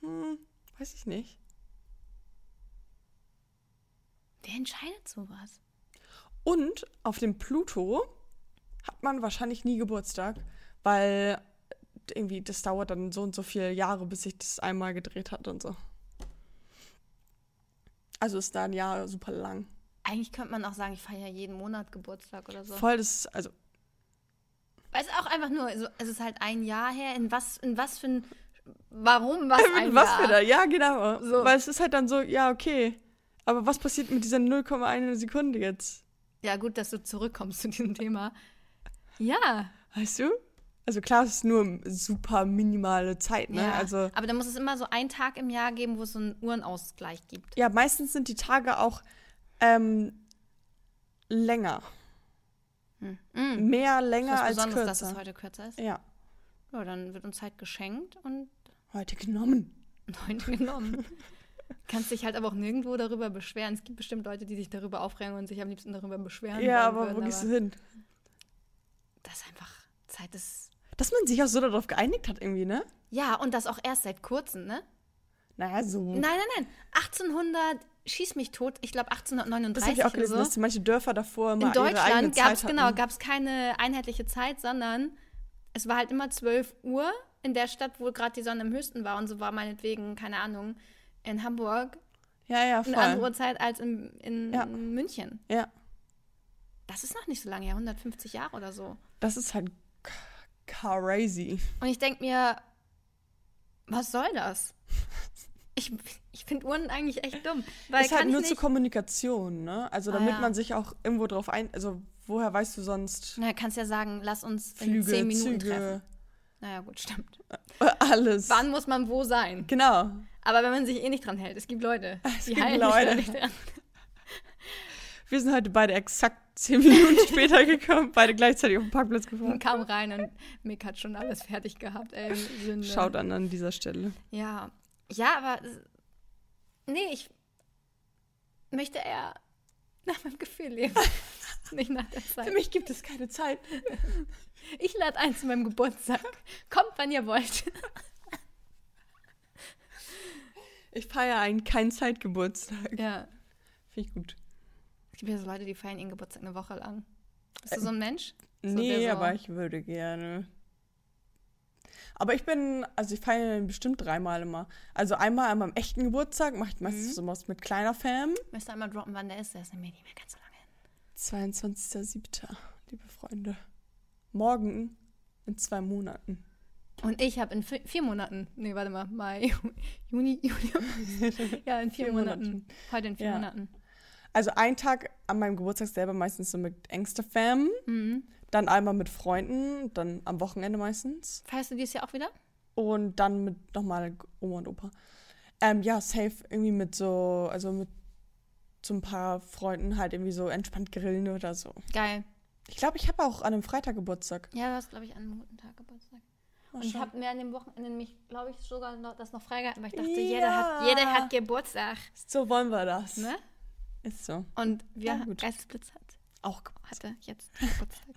hm, weiß ich nicht. Wer entscheidet sowas? Und auf dem Pluto hat man wahrscheinlich nie Geburtstag, weil irgendwie, das dauert dann so und so viele Jahre, bis sich das einmal gedreht hat und so. Also ist da ein Jahr super lang. Eigentlich könnte man auch sagen, ich feiere jeden Monat Geburtstag oder so. Voll das, also Weil es auch einfach nur, so, es ist halt ein Jahr her. In was, in was für ein, warum was ein was Jahr? für da? Ja, genau. So. Weil es ist halt dann so, ja, okay. Aber was passiert mit dieser 0,1 Sekunde jetzt? Ja, gut, dass du zurückkommst zu diesem Thema. Ja. Weißt du? Also klar, es ist nur super minimale Zeit, ne? ja. Also Aber da muss es immer so einen Tag im Jahr geben, wo es so einen Uhrenausgleich gibt. ja, meistens sind die Tage auch ähm, länger. Mm. Mehr Das länger als besonders, kürzer. dass es heute kürzer ist. ja, Ja, dann wird uns halt geschenkt und heute genommen. heute genommen. Kannst dich halt aber auch nirgendwo darüber beschweren. Es gibt bestimmt Leute, die sich darüber aufregen und sich am liebsten darüber beschweren. Ja, aber wo würden, gehst du hin? Das ist einfach Zeit ist. Dass man sich auch so darauf geeinigt hat irgendwie, ne? Ja, und das auch erst seit kurzem, ne? Naja, so. Nein, nein, nein. 1800, schieß mich tot, ich glaube das 1839 habe ich auch gelesen, so. dass manche Dörfer davor immer In Deutschland gab es genau, hatten. gab's keine einheitliche Zeit, sondern es war halt immer 12 Uhr in der Stadt, wo gerade die Sonne am höchsten war. Und so war meinetwegen, keine Ahnung, in Hamburg Ja, ja, eine voll. andere Zeit als in, in Ja. München. Ja, Das ist noch nicht so lange her, 150 Jahre oder so. das ist halt crazy. Und ich denke mir, was soll das? Ich, ich finde Uhren eigentlich echt dumm. Weil ist halt nur zur Kommunikation, ne? Also Ah, damit ja. man sich auch irgendwo drauf ein... Also woher weißt du sonst Na, kannst ja sagen, lass uns in Flüge, 10 Minuten treffen. Naja, gut, stimmt. alles. Wann muss man wo sein? Genau. Aber wenn man sich eh nicht dran hält, es gibt Leute, Es die gibt halten Leute. nicht dran. Wir sind heute beide exakt zehn Minuten später gekommen, beide gleichzeitig auf den Parkplatz Und gefahren. kam rein und Mick hat schon alles fertig gehabt. Ey, Sünde. Schaut an an dieser Stelle. Ja. Ja, aber. Nee, ich möchte eher nach meinem Gefühl leben. nicht nach der Für Zeit. mich gibt es keine Zeit. Ich lade ein zu meinem Geburtstag. Kommt, wann ihr wollt. Ich feiere einen keinen Zeitgeburtstag. Ja. Finde ich gut. Es gibt ja so Leute, die feiern ihren Geburtstag eine Woche lang. Bist du so ein Mensch? So, nee, so- aber ich würde gerne. Aber ich bin, also ich feiere ihn bestimmt dreimal immer. Also einmal an meinem echten Geburtstag, mache ich meistens Mhm. so was mit kleiner Fam. Müsst ihr einmal droppen, wann der ist. Der ist nämlich nicht mehr ganz so lange hin. 22.07., liebe Freunde. Morgen in zwei Monaten. Und ich habe in vi- vier Monaten, nee, warte mal, Mai, Juni, Juli, ja, in vier, Vier Monaten. Monaten. Heute in vier Ja. Monaten. Also ein Tag an meinem Geburtstag selber meistens so mit engster Fam. Mhm. Dann einmal mit Freunden, dann am Wochenende meistens. Feierst du dieses Jahr auch wieder? Und dann mit nochmal Oma und Opa. Ähm, ja, safe irgendwie mit so, also mit so ein paar Freunden halt irgendwie so entspannt grillen oder so. Geil. Ich glaube, ich habe auch an einem Freitag Geburtstag. Ja, du hast, glaube ich, an einem guten Tag Geburtstag. Und ich habe mir an dem Wochenende mich, glaube ich, sogar noch, das noch freigehalten, weil ich dachte, Ja. jeder, hat, jeder hat Geburtstag. So wollen wir das. Ne? Ist so. Und wir, gut. Geistesblitz hat, Auch Geburtstag. hatte jetzt Geburtstag.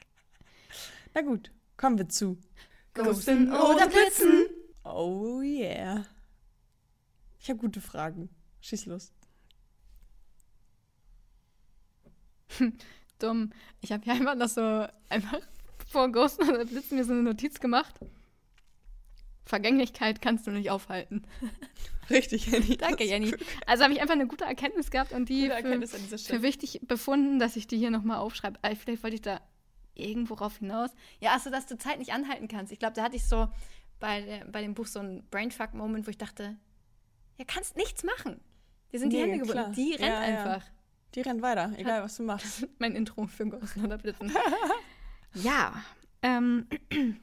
Na gut, kommen wir zu. Ghosten oder Blitzen? Oh yeah. Ich habe gute Fragen. Schieß los. Dumm. Ich habe hier einfach noch so, einfach vor Ghosten oder Blitzen mir so eine Notiz gemacht. Vergänglichkeit kannst du nicht aufhalten. Richtig, Jenny. Danke, Jenny. Also habe ich einfach eine gute Erkenntnis gehabt und die für, für wichtig befunden, dass ich die hier nochmal aufschreibe. Äh, Vielleicht wollte ich da irgendwo rauf hinaus. Ja, also, dass du Zeit nicht anhalten kannst. Ich glaube, da hatte ich so bei, bei dem Buch so einen Brainfuck-Moment, wo ich dachte, ja, kannst nichts machen. Dir sind die Nee, Hände gebunden. Die rennt Ja, ja. Die rennt weiter, egal was du machst. Mein Intro für Ghosten oder Blitzen. ja. Ähm,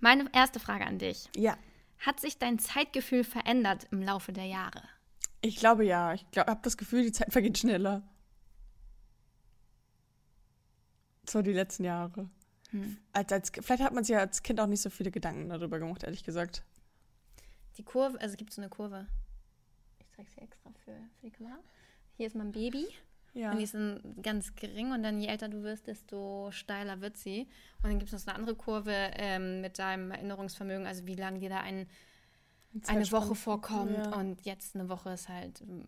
meine erste Frage an dich. Ja. Hat sich dein Zeitgefühl verändert im Laufe der Jahre? Ich glaube ja. Ich habe das Gefühl, die Zeit vergeht schneller. So die letzten Jahre. Hm. Als, als, vielleicht hat man sich ja als Kind auch nicht so viele Gedanken darüber gemacht, ehrlich gesagt. Die Kurve, also es gibt so eine Kurve. Ich zeige sie extra für, für die Kamera. Hier ist mein Baby. Ja. Und die ist dann ganz gering und dann je älter du wirst, desto steiler wird sie. Und dann gibt es noch so eine andere Kurve ähm, mit deinem Erinnerungsvermögen, also wie lange dir da ein, eine Woche vorkommt. Ja. Und jetzt eine Woche ist halt ähm,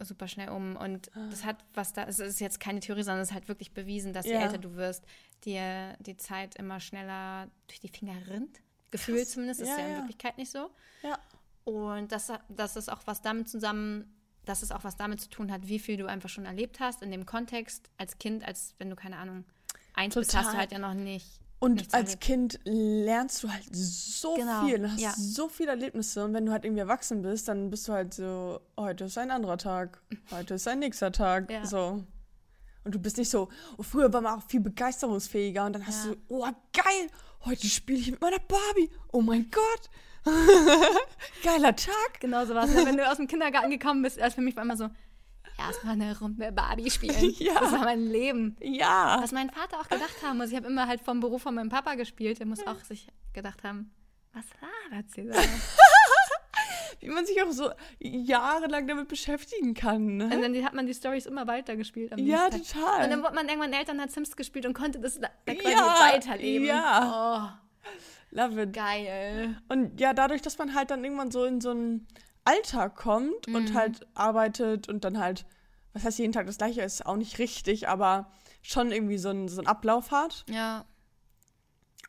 super schnell um. Und Ah. das hat was da, es ist jetzt keine Theorie, sondern es ist halt wirklich bewiesen, dass je Ja. älter du wirst, dir die Zeit immer schneller durch die Finger rinnt. Gefühl Krass. zumindest, ist Ja, in. Wirklichkeit nicht so. Ja. Und das, das ist auch was damit zusammen, dass es auch was damit zu tun hat, wie viel du einfach schon erlebt hast in dem Kontext als Kind, als wenn du, keine Ahnung, eins bist, hast du halt ja noch nicht. Und als erlebt. Kind lernst du halt so Genau, viel und hast ja. so viele Erlebnisse. Und wenn du halt irgendwie erwachsen bist, dann bist du halt so, heute ist ein anderer Tag, heute ist ein nächster Tag. Ja. So. Und du bist nicht so, oh, früher war man auch viel begeisterungsfähiger und dann hast Ja. du, oh geil, heute spiele ich mit meiner Barbie. Oh mein Gott. Geiler Tag. Genau so was. Wenn du aus dem Kindergarten gekommen bist, erst für mich war immer so, erstmal eine Runde Barbie spielen. Ja. Das war mein Leben. Ja. Was mein Vater auch gedacht haben muss. Ich habe immer halt vom Beruf von meinem Papa gespielt. Der muss auch sich gedacht haben, was labert sie da? Wie man sich auch so jahrelang damit beschäftigen kann. Und Ne? dann hat man die Stories immer weitergespielt. am Ja, Tag. total. Und dann wurde man irgendwann Eltern hat Sims gespielt und konnte das da quasi Ja, weiterleben. ja. Love it. geil. Und ja, dadurch, dass man halt dann irgendwann so in so einen Alltag kommt und Mhm. halt arbeitet und dann halt, was heißt jeden Tag das gleiche, ist auch nicht richtig, aber schon irgendwie so einen, so einen Ablauf hat. Ja.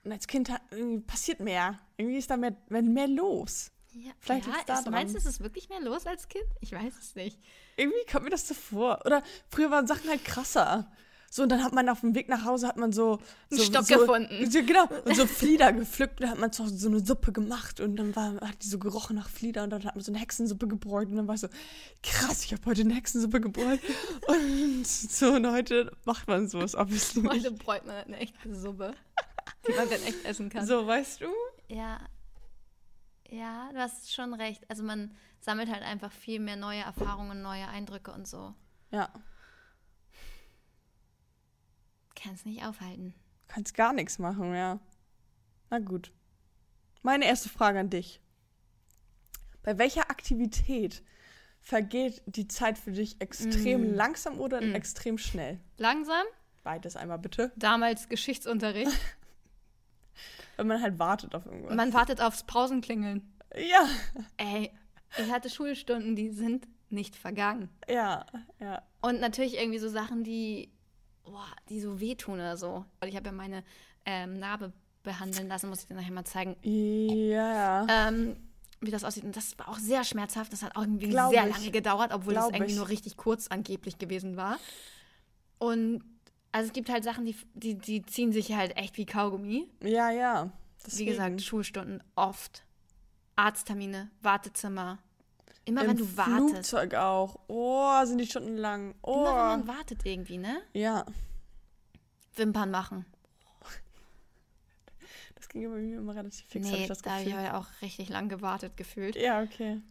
Und als Kind hat, passiert mehr. Irgendwie ist da mehr, mehr, mehr los. ja Vielleicht ja, da ist, meinst du, ist es wirklich mehr los als Kind? Ich weiß es nicht. Irgendwie kommt mir das so vor. Oder früher waren Sachen halt krasser. So, und dann hat man auf dem Weg nach Hause hat man so. Einen so Stock so, gefunden. So, genau. Und so Flieder gepflückt. Und dann hat man zu Hause so eine Suppe gemacht. Und dann war, hat die so gerochen nach Flieder. Und dann hat man so eine Hexensuppe gebräut. Und dann war ich so, krass, ich habe heute eine Hexensuppe gebräut. und so, und heute macht man sowas obviously nicht. Heute bräut man eine echte Suppe, die man dann echt essen kann. So, weißt du? Ja. Ja, du hast schon recht. Also man sammelt halt einfach viel mehr neue Erfahrungen, neue Eindrücke und so. Ja. Kann es nicht aufhalten. Du kannst gar nichts machen, ja. Na gut. Meine erste Frage an dich. Bei welcher Aktivität vergeht die Zeit für dich extrem Mm. langsam oder Mm. extrem schnell? Langsam, Beides einmal bitte. damals Geschichtsunterricht. Wenn man halt wartet auf irgendwas. Man wartet aufs Pausenklingeln. ja, Ey, ich hatte Schulstunden, die sind nicht vergangen. ja, ja. Und natürlich irgendwie so Sachen, die, boah, die so wehtun oder so. Weil ich habe ja meine ähm, Narbe behandeln lassen, muss ich dir nachher mal zeigen, Ja, ähm, wie das aussieht. Und das war auch sehr schmerzhaft. Das hat auch irgendwie Glaub sehr ich. lange gedauert, obwohl Glaub das irgendwie ich. nur richtig kurz angeblich gewesen war. Und also es gibt halt Sachen, die, die, die ziehen sich halt echt wie Kaugummi. ja, ja. Wie Deswegen. gesagt, Schulstunden oft. Arzttermine, Wartezimmer. Immer Im wenn du wartest. Flugzeug auch. Oh, sind die Stunden lang. Oh. Immer wenn man wartet irgendwie, ne? ja, Wimpern machen. das ging bei mir immer relativ fix, nee, ich das da habe ich Gefühl. aber auch richtig lang gewartet gefühlt. Ja, okay.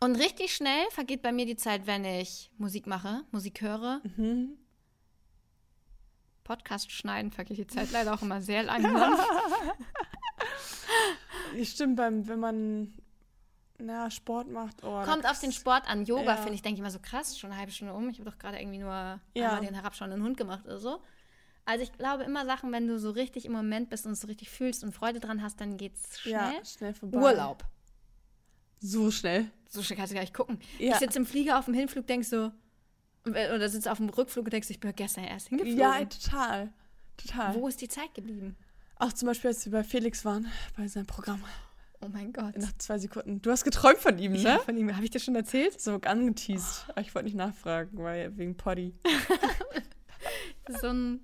Und richtig schnell vergeht bei mir die Zeit, wenn ich Musik mache, Musik höre. Mhm. Podcast schneiden vergeht die Zeit leider auch immer sehr langsam. Stimmt, beim, wenn man na, Sport macht. Oh, Kommt auf den Sport an. Yoga Ja. finde ich, denke ich immer so krass, schon eine halbe Stunde um. Ich habe doch gerade irgendwie nur Ja. den herabschauenden Hund gemacht oder so. Also ich glaube immer Sachen, wenn du so richtig im Moment bist und so richtig fühlst und Freude dran hast, dann geht's schnell. Ja, schnell vorbei. Urlaub. So schnell. So schnell kannst du gar nicht gucken. Ja. Ich sitze im Flieger auf dem Hinflug, denkst so, oder sitze auf dem Rückflug und denkst, ich bin gestern erst hingeflogen. Ja, total. Total. Wo ist die Zeit geblieben? Auch zum Beispiel, als wir bei Felix waren, bei seinem Programm. Oh mein Gott. Nach zwei Sekunden. Du hast geträumt von ihm, Ja, ne? von ihm. Habe ich dir schon erzählt? So angeteased. Aber ich wollte nicht nachfragen, weil wegen Poddy. so einen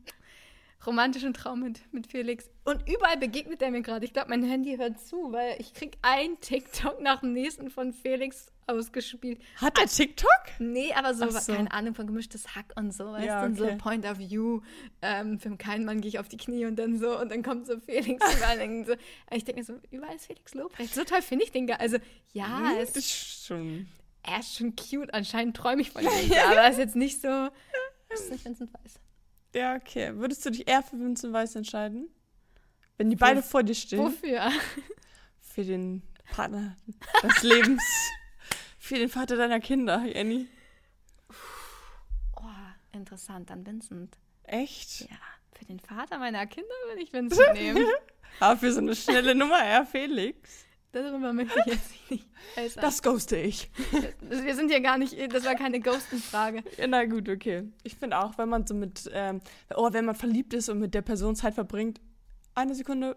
romantischen Traum mit, mit Felix. Und überall begegnet er mir gerade. Ich glaube, mein Handy hört zu, weil ich krieg ein TikTok nach dem nächsten von Felix ausgespielt. Hat er TikTok? Nee, aber so, so. keine Ahnung, von gemischtes Hack und so, weißt Ja, du, und so okay. Point of View, ähm, für keinen Mann gehe ich auf die Knie und dann so, und dann kommt so Felix überall. und so. Ich denke mir so, überall ist Felix Lobrecht. So toll finde ich den. Also, ja, Hm, es, ist schon. er ist schon cute. Anscheinend träume ich von ihm. aber er ist jetzt nicht so, ist nicht Weiss. Ja, okay. Würdest du dich eher für Vincent Weiss entscheiden? Wenn die beide vor dir stehen? Wofür? Für den Partner des Lebens. für den Vater deiner Kinder, Jenny. Oh, interessant, dann Vincent. Echt? Ja, für den Vater meiner Kinder würde ich Vincent nehmen. Aber für so eine schnelle Nummer eher Felix. Darüber möchte ich jetzt nicht äußern. Das ghoste ich. Das, wir sind hier gar nicht, das war keine Ghosten-Frage. Ja, na gut, okay. Ich finde auch, wenn man so mit, ähm, oh, wenn man verliebt ist und mit der Person Zeit verbringt, eine Sekunde,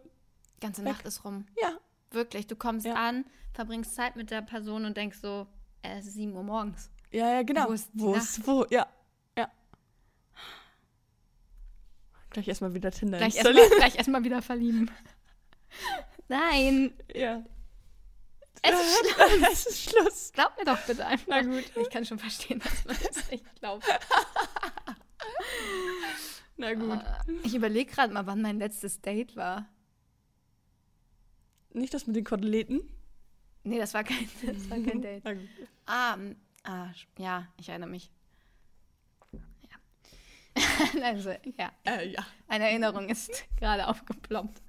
Ganze Weg. Nacht ist rum. ja, Wirklich, du kommst Ja. an, verbringst Zeit mit der Person und denkst so, äh, es ist 7 Uhr morgens. Ja, ja, genau. Wo ist die wo ist, wo, ja, ja. Gleich erstmal wieder Tinder Gleich installieren. erstmal gleich erst mal wieder verlieben. Nein, Ja. Es ist schlimm. es ist Schluss. Glaub mir doch bitte einfach. Na gut. Ich kann schon verstehen, dass man das nicht glaubt. Na gut. Ich überlege gerade mal, wann mein letztes Date war. Nicht das mit den Koteletten? Nee, das war kein, das war kein Date. Gut. Ah, ah, ja, ich erinnere mich. Ja. also, ja, Äh, ja. eine Erinnerung ist gerade aufgeploppt.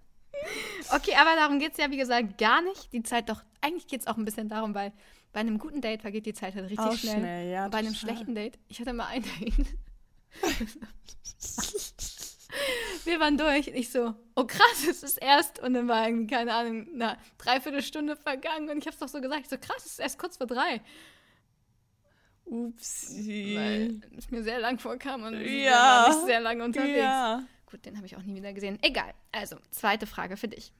Okay, aber darum geht es ja, wie gesagt, gar nicht. Die Zeit doch, eigentlich geht es auch ein bisschen darum, weil bei einem guten Date vergeht die Zeit halt richtig Auch schnell. schnell, ja, Und bei einem schlechten Date, ich hatte mal ein Date. Wir waren durch und ich so, oh krass, es ist erst. Und dann war irgendwie, keine Ahnung, eine Dreiviertelstunde vergangen. Und ich hab's doch so gesagt, ich so, krass, es ist erst kurz vor drei. Upsi. Weil es mir sehr lang vorkam und Ja. war nicht sehr lange unterwegs. Ja. Gut, den habe ich auch nie wieder gesehen. Egal. Also, zweite Frage für dich.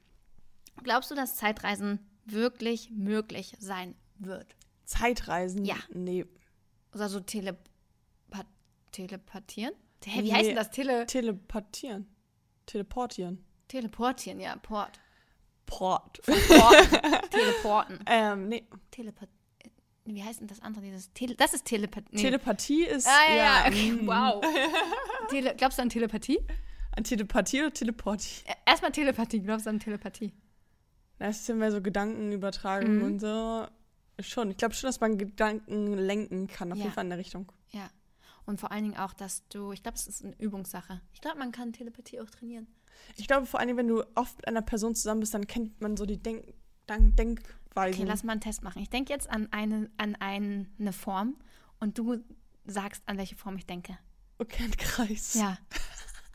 Glaubst du, dass Zeitreisen wirklich möglich sein wird? Zeitreisen? Ja. Nee. Oder so telepa telepathieren? Hä, wie Nee. heißt denn das? Tele Teleportieren. Teleportieren. teleportieren, ja, Port. Port. Port. Teleporten. ähm, nee. Telepat wie heißt denn das andere? Dieses Tele das ist Telepathie. Nee. Telepathie ist. ah, ja, ja, okay. mm. wow. Tele glaubst du an Telepathie? An Telepathie oder Teleporti? Ä- Erstmal Telepathie. Glaubst du an Telepathie? Das ist ja mehr so Gedankenübertragung Mhm. und so. Schon. Ich glaube schon, dass man Gedanken lenken kann, auf Ja. jeden Fall in der Richtung. Ja. Und vor allen Dingen auch, dass du, ich glaube, es ist eine Übungssache. Ich glaube, man kann Telepathie auch trainieren. Ich glaube vor allem, wenn du oft mit einer Person zusammen bist, dann kennt man so die Denk Denk Denkweisen. Okay, lass mal einen Test machen. Ich denke jetzt an eine, an eine Form und du sagst, an welche Form ich denke. Okay, ein Kreis. Ja.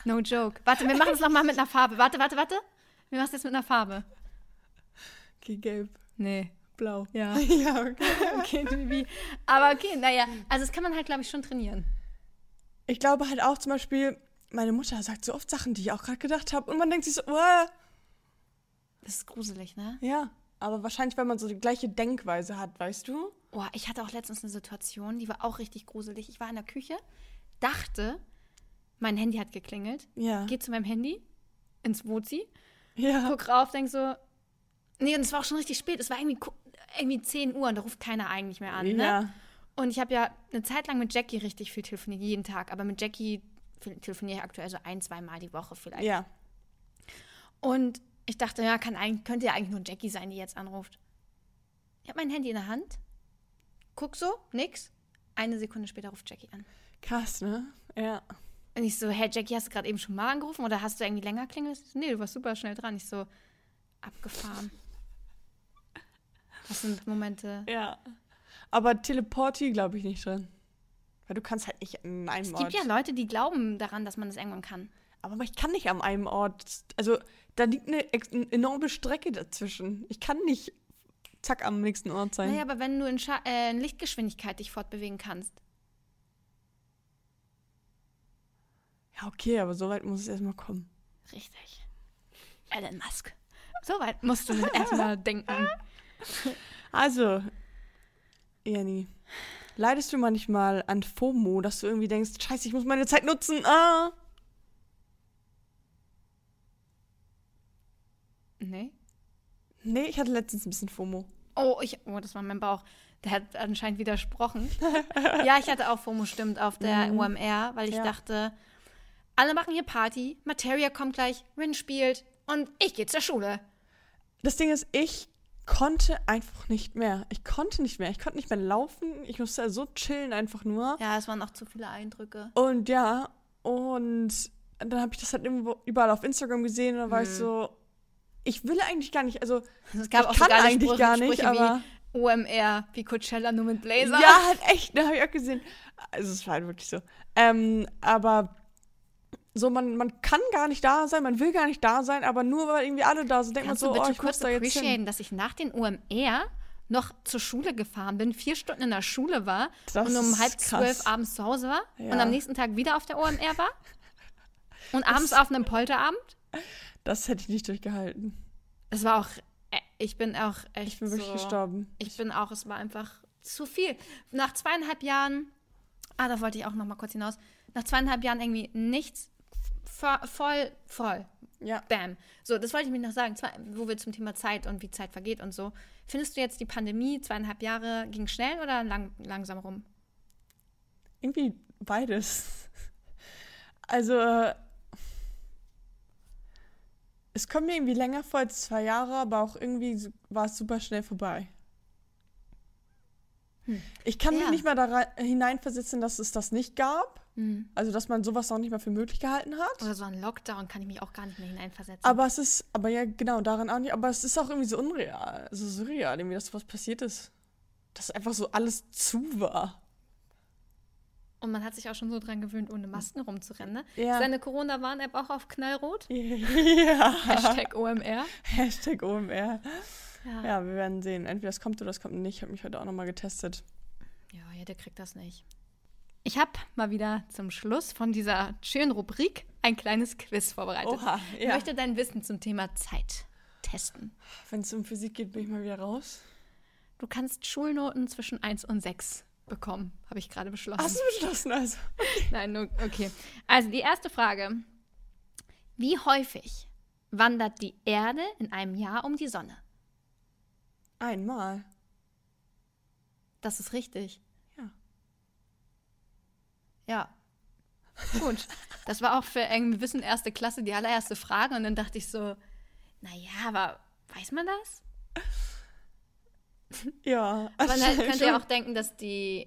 No joke. Warte, wir machen es nochmal mit einer Farbe. Warte, warte, warte. Wir machen es jetzt mit einer Farbe. Okay, gelb, Nee. blau. Ja. ja, okay. Okay, wie. Aber okay, naja. Also, das kann man halt, glaube ich, schon trainieren. Ich glaube halt auch zum Beispiel, meine Mutter sagt so oft Sachen, die ich auch gerade gedacht habe. Und man denkt sich so, "Uah." Das ist gruselig, ne? ja. Aber wahrscheinlich, weil man so die gleiche Denkweise hat, weißt du? Oh, ich hatte auch letztens eine Situation, die war auch richtig gruselig. Ich war in der Küche, dachte, mein Handy hat geklingelt. Ja. Geh zu meinem Handy, ins Wozi, ja. guck rauf, denk so. Nee, und es war auch schon richtig spät. Es war irgendwie, irgendwie 10 Uhr und da ruft keiner eigentlich mehr an. Ne? Ja. Und ich habe ja eine Zeit lang mit Jackie richtig viel telefoniert, jeden Tag. Aber mit Jackie telefoniere ich aktuell so ein, zwei Mal die Woche vielleicht. Ja. Und ich dachte, ja, kann eigentlich, könnte ja eigentlich nur Jackie sein, die jetzt anruft. Ich habe mein Handy in der Hand, guck so, nix. Eine Sekunde später ruft Jackie an. Krass, ne? Ja. Und ich so, hey Jackie, hast du gerade eben schon mal angerufen oder hast du irgendwie länger klingelt? Nee, du warst super schnell dran. Ich so, abgefahren. Das sind Momente. Ja. Aber Teleporti glaube ich nicht drin. Weil du kannst halt nicht an einem Es Ort. gibt ja Leute, die glauben daran, dass man das irgendwann kann. Aber ich kann nicht an einem Ort. Also da liegt eine, eine enorme Strecke dazwischen. Ich kann nicht zack am nächsten Ort sein. Naja, aber wenn du in, Scha äh, in Lichtgeschwindigkeit dich fortbewegen kannst. Ja, okay, aber so weit muss es erstmal kommen. Richtig. Elon Musk. So weit musst du erstmal denken. Also, Jenny, leidest du manchmal an FOMO, dass du irgendwie denkst, scheiße, ich muss meine Zeit nutzen? Ah. Nee. Nee, ich hatte letztens ein bisschen FOMO. Oh, ich, oh, das war mein Bauch. Der hat anscheinend widersprochen. ja, ich hatte auch FOMO, stimmt, auf der Mhm. UMR, weil ich Ja. dachte, alle machen hier Party, Materia kommt gleich, Rin spielt und ich gehe zur Schule. Das Ding ist, ich konnte einfach nicht mehr. Ich konnte nicht mehr. Ich konnte nicht mehr laufen. Ich musste so chillen einfach nur. Ja, es waren auch zu viele Eindrücke. Und ja, und dann habe ich das halt irgendwo überall auf Instagram gesehen und dann war ich Mhm. so, ich will eigentlich gar nicht, also Es gab ich auch kann geile eigentlich Sprüche, gar nicht, Sprüche aber wie OMR, wie Coachella nur mit Blazer. ja, halt echt, da habe ich auch gesehen. Also es war halt wirklich so. Ähm, aber so, man, man kann gar nicht da sein, man will gar nicht da sein, aber nur weil irgendwie alle da sind, denkt man Kannst so, du bitte oh, ich kurz da jetzt hin. dass ich nach den OMR noch zur Schule gefahren bin, vier Stunden in der Schule war Das und um halb zwölf abends zu Hause war Ja. und am nächsten Tag wieder auf der OMR war und abends auf einem Polterabend. Das hätte ich nicht durchgehalten. Das war auch, äh, Ich bin auch echt Ich bin wirklich so, gestorben. Ich bin auch, es war einfach zu viel. Nach zweieinhalb Jahren, ah, da wollte ich auch noch mal kurz hinaus, nach zweieinhalb Jahren irgendwie nichts, voll, voll, Ja. bam. So, das wollte ich mir noch sagen, zwei, wo wir zum Thema Zeit und wie Zeit vergeht und so. Findest du jetzt die Pandemie, zweieinhalb Jahre, ging schnell oder lang, langsam rum? Irgendwie beides. Also, äh, es kommt mir irgendwie länger vor als zwei Jahre, aber auch irgendwie war es super schnell vorbei. Hm. Ich kann mich Ja. nicht mal da hineinversetzen, dass es das nicht gab. Hm. Also, dass man sowas noch nicht mal für möglich gehalten hat. Oder so ein Lockdown kann ich mich auch gar nicht mehr hineinversetzen. Aber es ist, aber ja, genau, daran auch nicht. Aber es ist auch irgendwie so unreal, so surreal, irgendwie, dass sowas passiert ist. Dass einfach so alles zu war. und man hat sich auch schon so dran gewöhnt, ohne Masken rumzurennen. Ne? Ja. Seine Corona-Warn-App auch auf knallrot? Ja. Hashtag OMR. Hashtag OMR. Ja. Ja, wir werden sehen. Entweder es kommt oder es kommt nicht. Ich habe mich heute auch nochmal getestet. Ja, ja, der kriegt das nicht. Ich habe mal wieder zum Schluss von dieser schönen Rubrik ein kleines Quiz vorbereitet. Oha, Ich ja. möchte dein Wissen zum Thema Zeit testen. Wenn es um Physik geht, bin ich mal wieder raus. Du kannst Schulnoten zwischen 1 und 6 bekommen, habe ich gerade beschlossen. Hast du beschlossen also? Nein, nur- okay. Also die erste Frage. Wie häufig wandert die Erde in einem Jahr um die Sonne? Einmal. Das ist richtig. Ja. Gut. Das war auch für irgendwie Wissen erste Klasse die allererste Frage und dann dachte ich so, naja, aber weiß man das? Ja. Man halt, könnte ja auch denken, dass die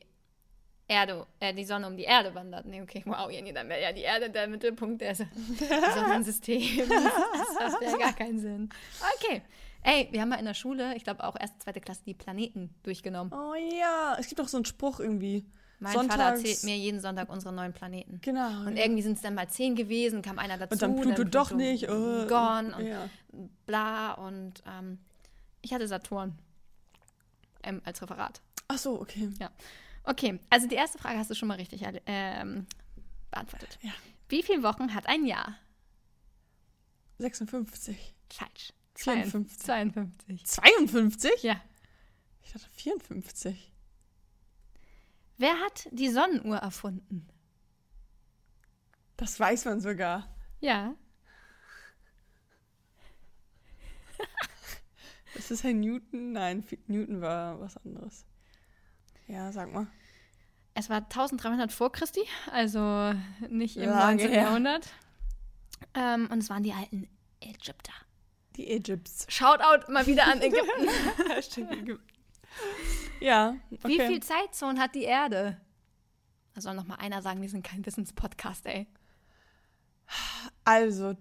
Erde, äh, die Sonne um die Erde wandert. Nee, okay, wow, Jenny, dann wäre ja die Erde der Mittelpunkt des Sonnensystems. Das, das wäre gar keinen Sinn. Okay. Ey, wir haben mal in der Schule, ich glaube auch erste, zweite Klasse, die Planeten durchgenommen. Oh ja. Es gibt auch so einen Spruch irgendwie. Mein Vater Sonntags- erzählt mir jeden Sonntag unsere neuen Planeten. Genau. Und irgendwie sind es dann mal zehn gewesen, kam einer dazu. Und dann Pluto doch nicht. Oh. Gone und Ja. bla. Und ähm, ich hatte Saturn ähm, als Referat. Ach so, okay. Okay, also die erste Frage hast du schon mal richtig ähm, beantwortet. Ja. Wie viele Wochen hat ein Jahr? 56. Falsch. 54. 52. 52? Ja. Ich dachte 54. Wer hat die Sonnenuhr erfunden? Das weiß man sogar. Ja. Ist das Herr Newton? Nein, Newton war was anderes. Ja, sag mal. Es war 1300 vor Christi, also nicht im Lange 19. her. Jahrhundert. Ähm, und es waren die alten Ägypter. Die Egypts. Shoutout mal wieder an Ägypten. Hashtag Ägypten. Ja, okay. Wie viel Zeitzonen hat die Erde? Da soll noch mal einer sagen, wir sind kein Wissenspodcast, ey. Also,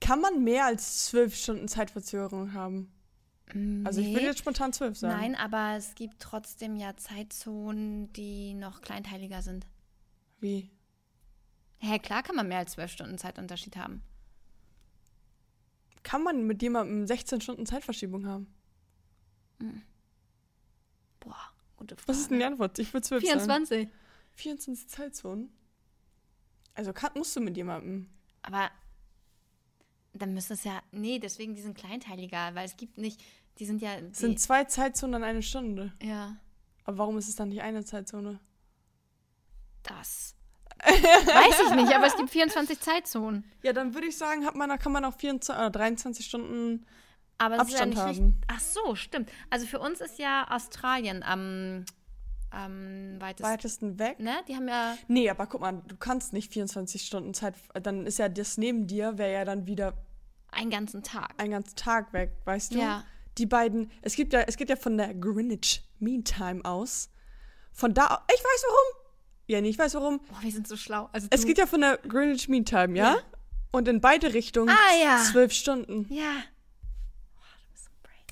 kann man mehr als zwölf Stunden Zeitverzögerung haben? Also, ich würde Nee. jetzt spontan zwölf sagen. Nein, aber es gibt trotzdem ja Zeitzonen, die noch kleinteiliger sind. Wie? Hä, klar kann man mehr als zwölf Stunden Zeitunterschied haben. Kann man mit jemandem 16 Stunden Zeitverschiebung haben? Boah, gute Frage. Was ist denn die Antwort? Ich würde zwölf sagen. 24. 24 Zeitzonen? Also, kann, musst du mit jemandem. Aber dann müsste es ja. Nee, deswegen die sind kleinteiliger, weil es gibt nicht. Die sind ja. Die, Es sind zwei Zeitzonen an eine Stunde. ja, Aber warum ist es dann nicht eine Zeitzone? das. Weiß ich nicht, aber es gibt 24 Zeitzonen. Ja, dann würde ich sagen, hat man, da kann man auch 24, oder 23 Stunden. Aber es ist ja Abstand nicht haben. richtig. Ach so, stimmt. Also für uns ist ja Australien am, am weitesten. weitesten weg. Ne? Die haben ja. Nee, aber guck mal, du kannst nicht 24 Stunden Zeit. Dann ist ja das neben dir, wäre ja dann wieder einen ganzen Tag. ein ganzer Tag weg, weißt du? Ja. Die beiden, es gibt ja, es geht ja von der Greenwich Mean Time aus. Von da, ich weiß warum. Ja, nee, ich weiß warum. Boah, wir sind so schlau. Also Es geht ja von der Greenwich Mean Time, ja? Ja. Und in beide Richtungen Ah, ja. zwölf Stunden. Ja. Boah, du bist so ein Brain.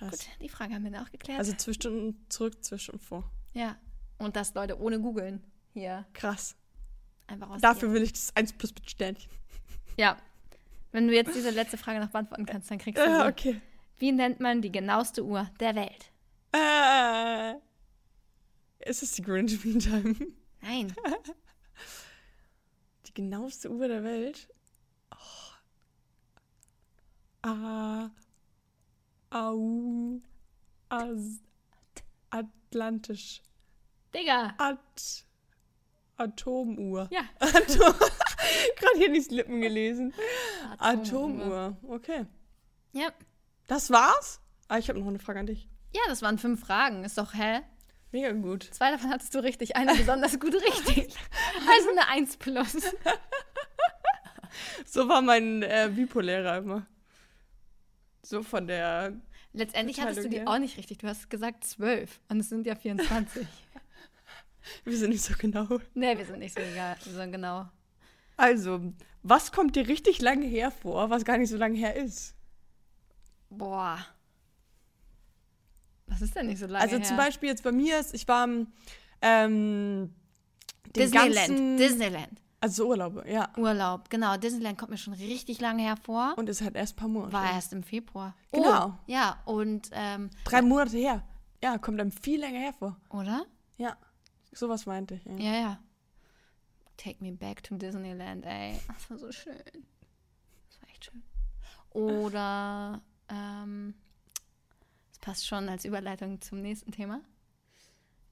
Krass. Gut, die Frage haben wir dann auch geklärt. Also zwölf Stunden zurück, zwölf Stunden vor. ja. Und das, Leute, ohne googeln. Hier. Krass. Einfach aus Dafür will ich das 1 plus mit Sternchen. Ja. Wenn du jetzt diese letzte Frage noch beantworten kannst, dann kriegst du. Ja, okay. Wie nennt man die genaueste Uhr der Welt? Äh, ist es die Greenwich Mean Time? Nein. Die genaueste Uhr der Welt? Oh. Ah, Au. As, Atlantisch. Digga. At, Atomuhr. Ja. Atom, Gerade hier die Lippen gelesen. Atomuhr. Atomuhr. Okay. Ja. Das war's? Ah, ich habe noch eine Frage an dich. Ja, das waren fünf Fragen. Ist doch, hä? Mega gut. Zwei davon hattest du richtig, eine besonders gut richtig. Also eine 1 plus. So war mein äh, Bipolehrer immer. So von der. Letztendlich hattest du die auch nicht richtig. Du hast gesagt 12 und es sind ja 24. Wir sind nicht so genau. nee, wir sind nicht so egal. So genau. Also, was kommt dir richtig lange her vor, was gar nicht so lange her ist? Boah. Was ist denn nicht so lange also her? zum Beispiel jetzt bei mir ist, ich war am, ähm, Disneyland. Disneyland. Also Urlaube, ja. Urlaub. Genau, Disneyland kommt mir schon richtig lange hervor. Und ist halt erst ein paar Monate. War erst im Februar. Genau. Oh, ja, und, ähm, Drei Monate her. Ja, kommt einem viel länger hervor. oder? Ja, sowas meinte ich. Ja. Ja, ja. Take me back to Disneyland, ey. Das war so schön. Das war echt schön. Oder, ähm, das passt schon als Überleitung zum nächsten Thema.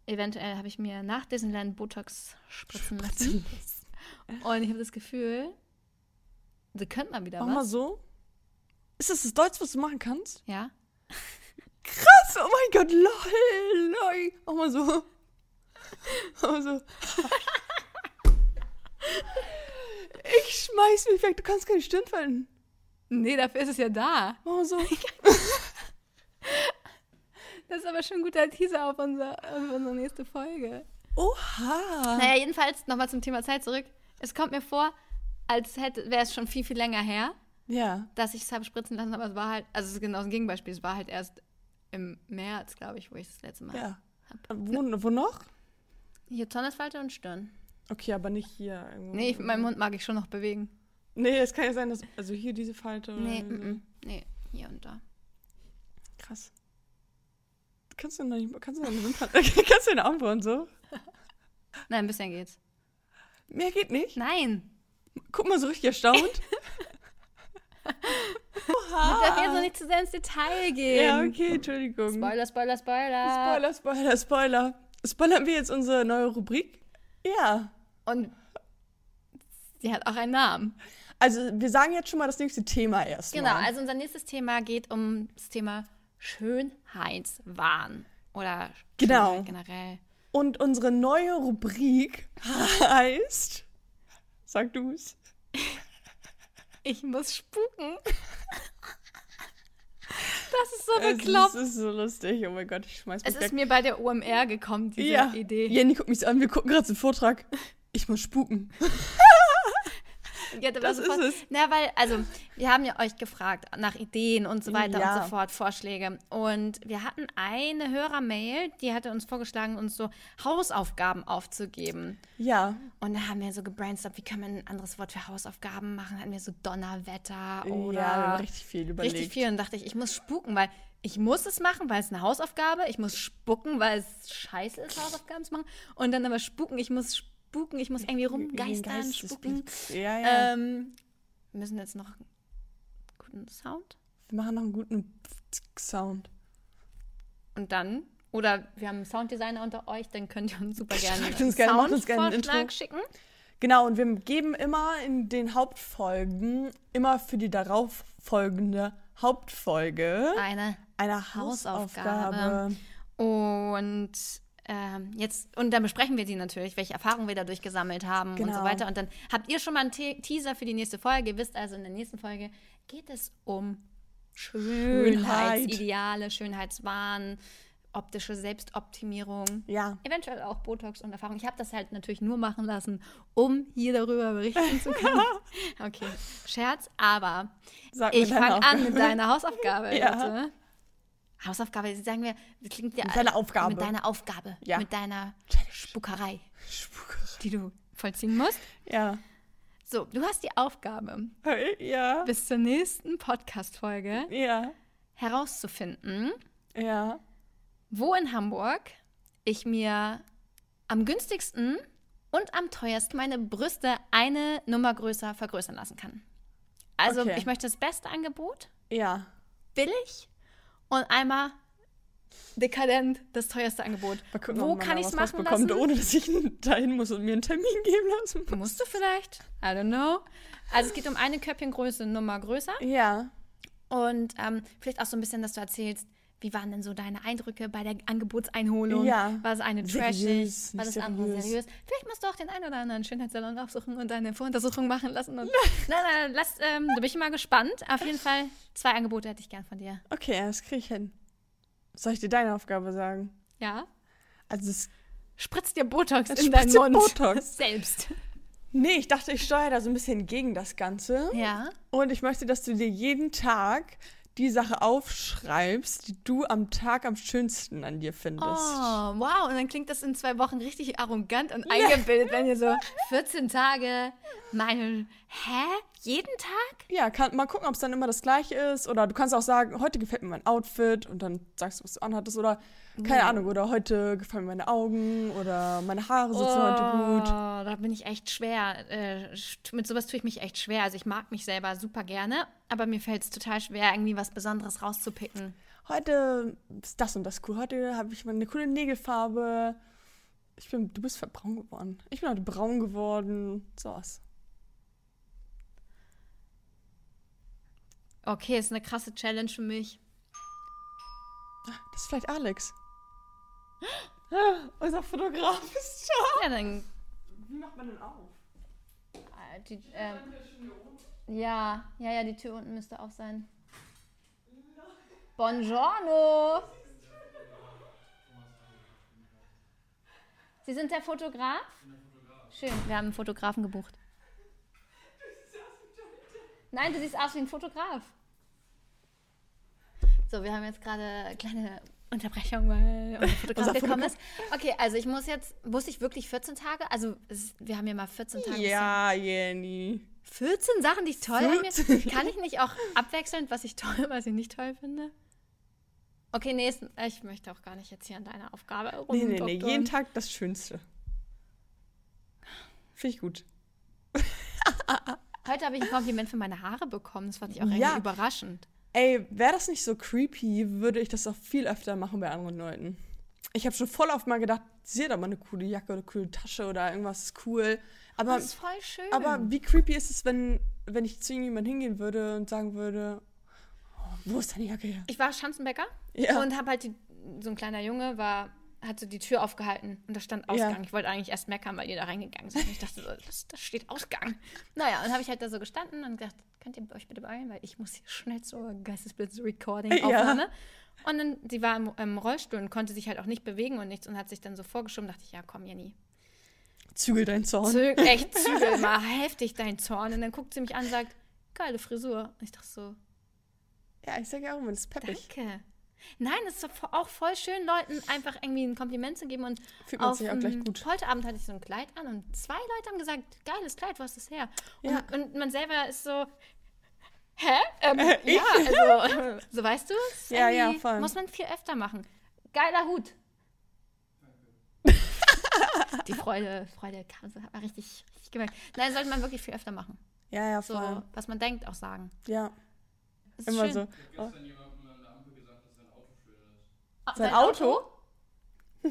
Eventuell habe ich mir nach Disneyland Botox spritzen lassen. Und ich habe das Gefühl, da könnte man wieder Mach mal was. so. Ist das das Deutsch, was du machen kannst? Ja. Krass, oh mein Gott, lol, lol. Mach mal so. Mach mal so. Ich schmeiß mich weg, du kannst keine Stirn falten. Nee, dafür ist es ja da. Mach mal so. Das ist aber schon ein guter Teaser auf, unser, auf unsere nächste Folge. Oha. Naja, jedenfalls nochmal zum Thema Zeit zurück. Es kommt mir vor, als hätte wäre es schon viel, viel länger her, Ja. dass ich es habe spritzen lassen, aber es war halt, also es ist genau ein Gegenbeispiel, es war halt erst im März, glaube ich, wo ich das letzte Mal. Ja. Wo, wo noch? Hier Zornesfalte und Stirn. Okay, aber nicht hier. Irgendwo. Nee, ich, meinen Mund mag ich schon noch bewegen. Nee, es kann ja sein, dass. Also hier diese Falte. oder Nee, so. mm, mm, nee, hier und da. Krass. Kannst du noch nicht. Kannst du deine Wimpern. kannst du deine Augenbrauen so? Nein, ein bisschen geht's. Mehr geht nicht. Nein! Guck mal so richtig erstaunt. Man darf jetzt noch nicht zu sehr ins Detail gehen. Ja, okay, Entschuldigung. Spoiler, Spoiler, Spoiler. Spoiler, Spoiler, Spoiler. Spoilern wir jetzt unsere neue Rubrik? Ja. Und sie hat auch einen Namen. Also, wir sagen jetzt schon mal das nächste Thema erst. Genau, mal. also unser nächstes Thema geht um das Thema Schönheitswahn. Oder Genau. Schönheit generell. Und unsere neue Rubrik heißt. Sag du's. Ich muss spuken. Das ist so bekloppt. ist, es ist so lustig. Oh mein Gott, ich schmeiß mich Es ist weg. mir bei der OMR gekommen, diese ja. Idee. Jenny guckt mich an. Wir gucken gerade den Vortrag. Ich muss spuken. Ja, da Das sofort, ist es. Na, weil, also, wir haben ja euch gefragt nach Ideen und so weiter Ja. und so fort, Vorschläge. Und wir hatten eine Hörermail, die hatte uns vorgeschlagen, uns so Hausaufgaben aufzugeben. Ja. Und da haben wir so gebrainstormt, wie kann man ein anderes Wort für Hausaufgaben machen? Hatten wir so Donnerwetter oder ja, wir haben richtig viel überlegt. richtig viel. Und dachte ich, ich muss spuken, weil ich muss es machen, weil es eine Hausaufgabe. Ich muss spucken, weil es scheiße ist, Hausaufgaben zu machen. Und dann aber spuken, ich muss spuken, ich muss irgendwie rumgeistern, spuken. Ja, ja. Ähm, wir müssen jetzt noch einen guten Sound. wir machen noch einen guten Sound. Und dann, oder wir haben einen Sounddesigner unter euch, dann könnt ihr uns super gerne Schreibt uns gerne, macht uns gerne ein Soundvorschlag schicken. Genau, und wir geben immer in den Hauptfolgen, immer für die darauf folgende Hauptfolge, Eine eine Hausaufgabe. Hausaufgabe. Und ähm, jetzt, und dann besprechen wir die natürlich, welche Erfahrungen wir dadurch gesammelt haben und so Genau. weiter. Und dann habt ihr schon mal einen Te Teaser für die nächste Folge. Ihr wisst also, in der nächsten Folge geht es um Schönheitsideale, Schönheitswahn, optische Selbstoptimierung. Ja, Eventuell auch Botox und Erfahrung. Ich habe das halt natürlich nur machen lassen, um hier darüber berichten zu können. Okay, Scherz, aber sag ich fange an mit deiner Hausaufgabe. Ja. Bitte. Hausaufgabe, sagen wir, das klingt ja. Mit deiner Aufgabe. Mit deiner Aufgabe. Ja. Mit deiner Challenge. Spuckerei, Spuckerei. die du vollziehen musst. Ja. So, du hast die Aufgabe, Ja. bis zur nächsten Podcast-Folge Ja. herauszufinden, Ja. wo in Hamburg ich mir am günstigsten und am teuersten meine Brüste eine Nummer größer vergrößern lassen kann. Also, Okay. ich möchte das beste Angebot, Ja. billig und einmal dekadent das teuerste Angebot. Mal gucken, Wo kann ich es machen rausbekommt, lassen? ohne dass ich dahin muss und mir einen Termin geben lassen muss. Musst du vielleicht? I don't know. Also es geht um eine Köpfchengröße Nummer größer. Ja. Und ähm, vielleicht auch so ein bisschen, dass du erzählst, wie waren denn so deine Eindrücke bei der Angebotseinholung? Ja. War das eine trashig? War das andere seriös. Vielleicht musst du auch den einen oder anderen Schönheitssalon aufsuchen und deine Voruntersuchung machen lassen. Nein, nein, lass, ähm, da bin ich mal gespannt. Auf jeden Fall zwei Angebote hätte ich gern von dir. Okay, das kriege ich hin. Soll ich dir deine Aufgabe sagen? Ja? Also es Spritz dir Botox Es in deinen spritzt Mund. Botox. Selbst. Nee, ich dachte, ich steuere da so ein bisschen gegen das Ganze. Ja. Und ich möchte, dass du dir jeden Tag die Sache aufschreibst, die du am Tag am schönsten an dir findest. Oh, wow. Und dann klingt das in zwei Wochen richtig arrogant und eingebildet, wenn ihr so 14 Tage meine. Hä? Jeden Tag? Ja, kann, mal gucken, ob es dann immer das gleiche ist. Oder du kannst auch sagen, heute gefällt mir mein Outfit und dann sagst du, was du anhattest. Oder keine Ahnung, oder heute gefallen mir meine Augen oder meine Haare sitzen heute gut. Oh, da bin ich echt schwer. Äh, mit sowas tue ich mich echt schwer. Also ich mag mich selber super gerne, aber mir fällt es total schwer, irgendwie was Besonderes rauszupicken. Heute ist das und das cool. Heute habe ich mal eine coole Nägelfarbe. Ich bin, du bist braun geworden. Ich bin heute braun geworden. Sowas. Okay, ist eine krasse Challenge für mich. Das ist vielleicht Alex. Ah, Unser Fotograf ist da. Ja, dann. Wie macht man denn auf? äh, Die, ähm, ja, ja, ja, die Tür unten müsste auf sein. Buongiorno! Sie sind der Fotograf? Schön, wir haben einen Fotografen gebucht. Nein, du siehst aus wie ein Fotograf. So, wir haben jetzt gerade eine kleine Unterbrechung, weil unser Fotograf gekommen ist. Okay, also ich muss jetzt, muss ich wirklich 14 Tage? Also es, wir haben ja mal 14 Tage. Ja, Jenny. 14 Sachen, die ich toll 14. Kann ich nicht auch abwechselnd, was ich toll, was ich nicht toll finde? Okay, nee, es- ich möchte auch gar nicht jetzt hier an deiner Aufgabe Nee, nee, nee. rumdoktoren. Jeden Tag das Schönste. Finde ich gut. Heute habe ich ein Kompliment für meine Haare bekommen. Das fand ich auch irgendwie Ja. überraschend. Ey, wäre das nicht so creepy, würde ich das auch viel öfter machen bei anderen Leuten. Ich habe schon voll oft mal gedacht, sie hat aber eine coole Jacke oder eine coole Tasche oder irgendwas ist cool. Aber, Das ist voll schön. aber wie creepy ist es, wenn, wenn ich zu irgendjemandem hingehen würde und sagen würde, oh, wo ist deine Jacke her? ich war Schanzenbäcker Ja. und habe halt die, so ein kleiner Junge war hat so die Tür aufgehalten und da stand Ausgang. Ja. Ich wollte eigentlich erst meckern, weil ihr da reingegangen seid. Und ich dachte so, das, das steht Ausgang. Naja, und habe ich halt da so gestanden und gedacht, könnt ihr euch bitte beeilen, weil ich muss hier schnell zur Geistesblitz-Recording-Aufnahme. Und dann, sie war im, im Rollstuhl und konnte sich halt auch nicht bewegen und nichts und hat sich dann so vorgeschoben. dachte ich, ja komm, Jenny, Zügel dein Zorn. zög, echt zügel mal heftig dein Zorn. Und dann guckt sie mich an und sagt, geile Frisur. Und ich dachte so, Ja, ich sage ja auch immer, das ist peppig. danke. Nein, es ist auch voll schön, Leuten einfach irgendwie ein Kompliment zu geben. Und Fühlt man auf sich auch gleich gut. Polterabend hatte ich so ein Kleid an und zwei Leute haben gesagt, geiles Kleid, wo hast du es her? Und, Ja. und man selber ist so, hä? Ähm, ich? ja, also, so weißt du es? Ja, ja, voll. Muss man viel öfter machen. Geiler Hut. Die Freude, Freude so hat man richtig, richtig gemerkt. Nein, sollte man wirklich viel öfter machen. Ja, ja, So, voll. was man denkt, auch sagen. Ja, Das ist immer schön. so. Ich habe gestern jemandem an der Ampel gesagt, dass sein Auto schön ist. Ah, Sein Auto?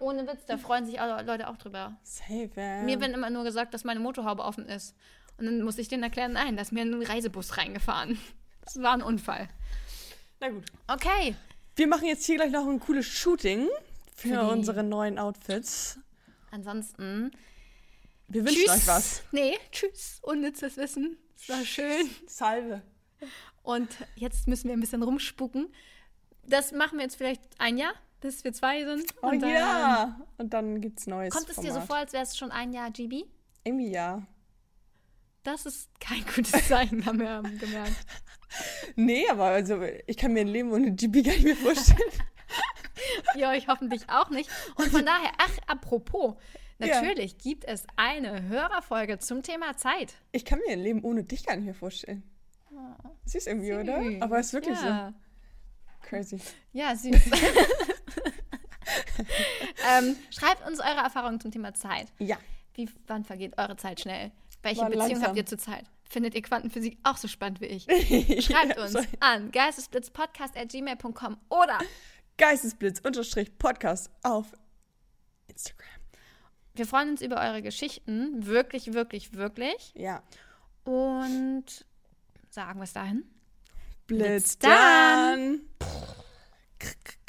Ohne Witz, da freuen sich alle Leute auch drüber. Safe, ja. Mir wird immer nur gesagt, dass meine Motorhaube offen ist. Und dann muss ich denen erklären, nein, da ist mir ein Reisebus reingefahren. Das war ein Unfall. Na gut. Okay. Wir machen jetzt hier gleich noch ein cooles Shooting für, Für unsere neuen Outfits. Ansonsten. Wir wünschen euch was. Nee, tschüss. Unnützes Wissen. Es war schön. Salve. Und jetzt müssen wir ein bisschen rumspucken. Das machen wir jetzt vielleicht ein Jahr, bis wir zwei sind. Oh Und dann ja. Und dann gibt's neues Kommt es dir so Format. vor, als wäre es schon ein Jahr GB? Irgendwie ja. Das ist kein gutes Zeichen, haben wir gemerkt. Nee, aber also ich kann mir ein Leben ohne GB gar nicht mehr vorstellen. Ihr euch hoffentlich auch nicht. Und von daher, ach, apropos, Ja. natürlich gibt es eine Hörerfolge zum Thema Zeit. Ich kann mir ein Leben ohne dich gar nicht mehr vorstellen. Süß irgendwie, oder? Süß. Aber es ist wirklich ja. so crazy. Ja, süß. ähm, schreibt uns eure Erfahrungen zum Thema Zeit. Ja. Wie, wann vergeht eure Zeit schnell? Welche War Beziehung langsam. habt ihr zurzeit? Findet ihr Quantenphysik auch so spannend wie ich? Schreibt Ja, uns sorry. an geistesblitzpodcast.gmail.com oder Geistesblitz unterstrich Podcast auf Instagram. wir freuen uns über eure Geschichten. Wirklich, wirklich, wirklich. Ja. Und sagen wir es dahin. Blitz dann! dann.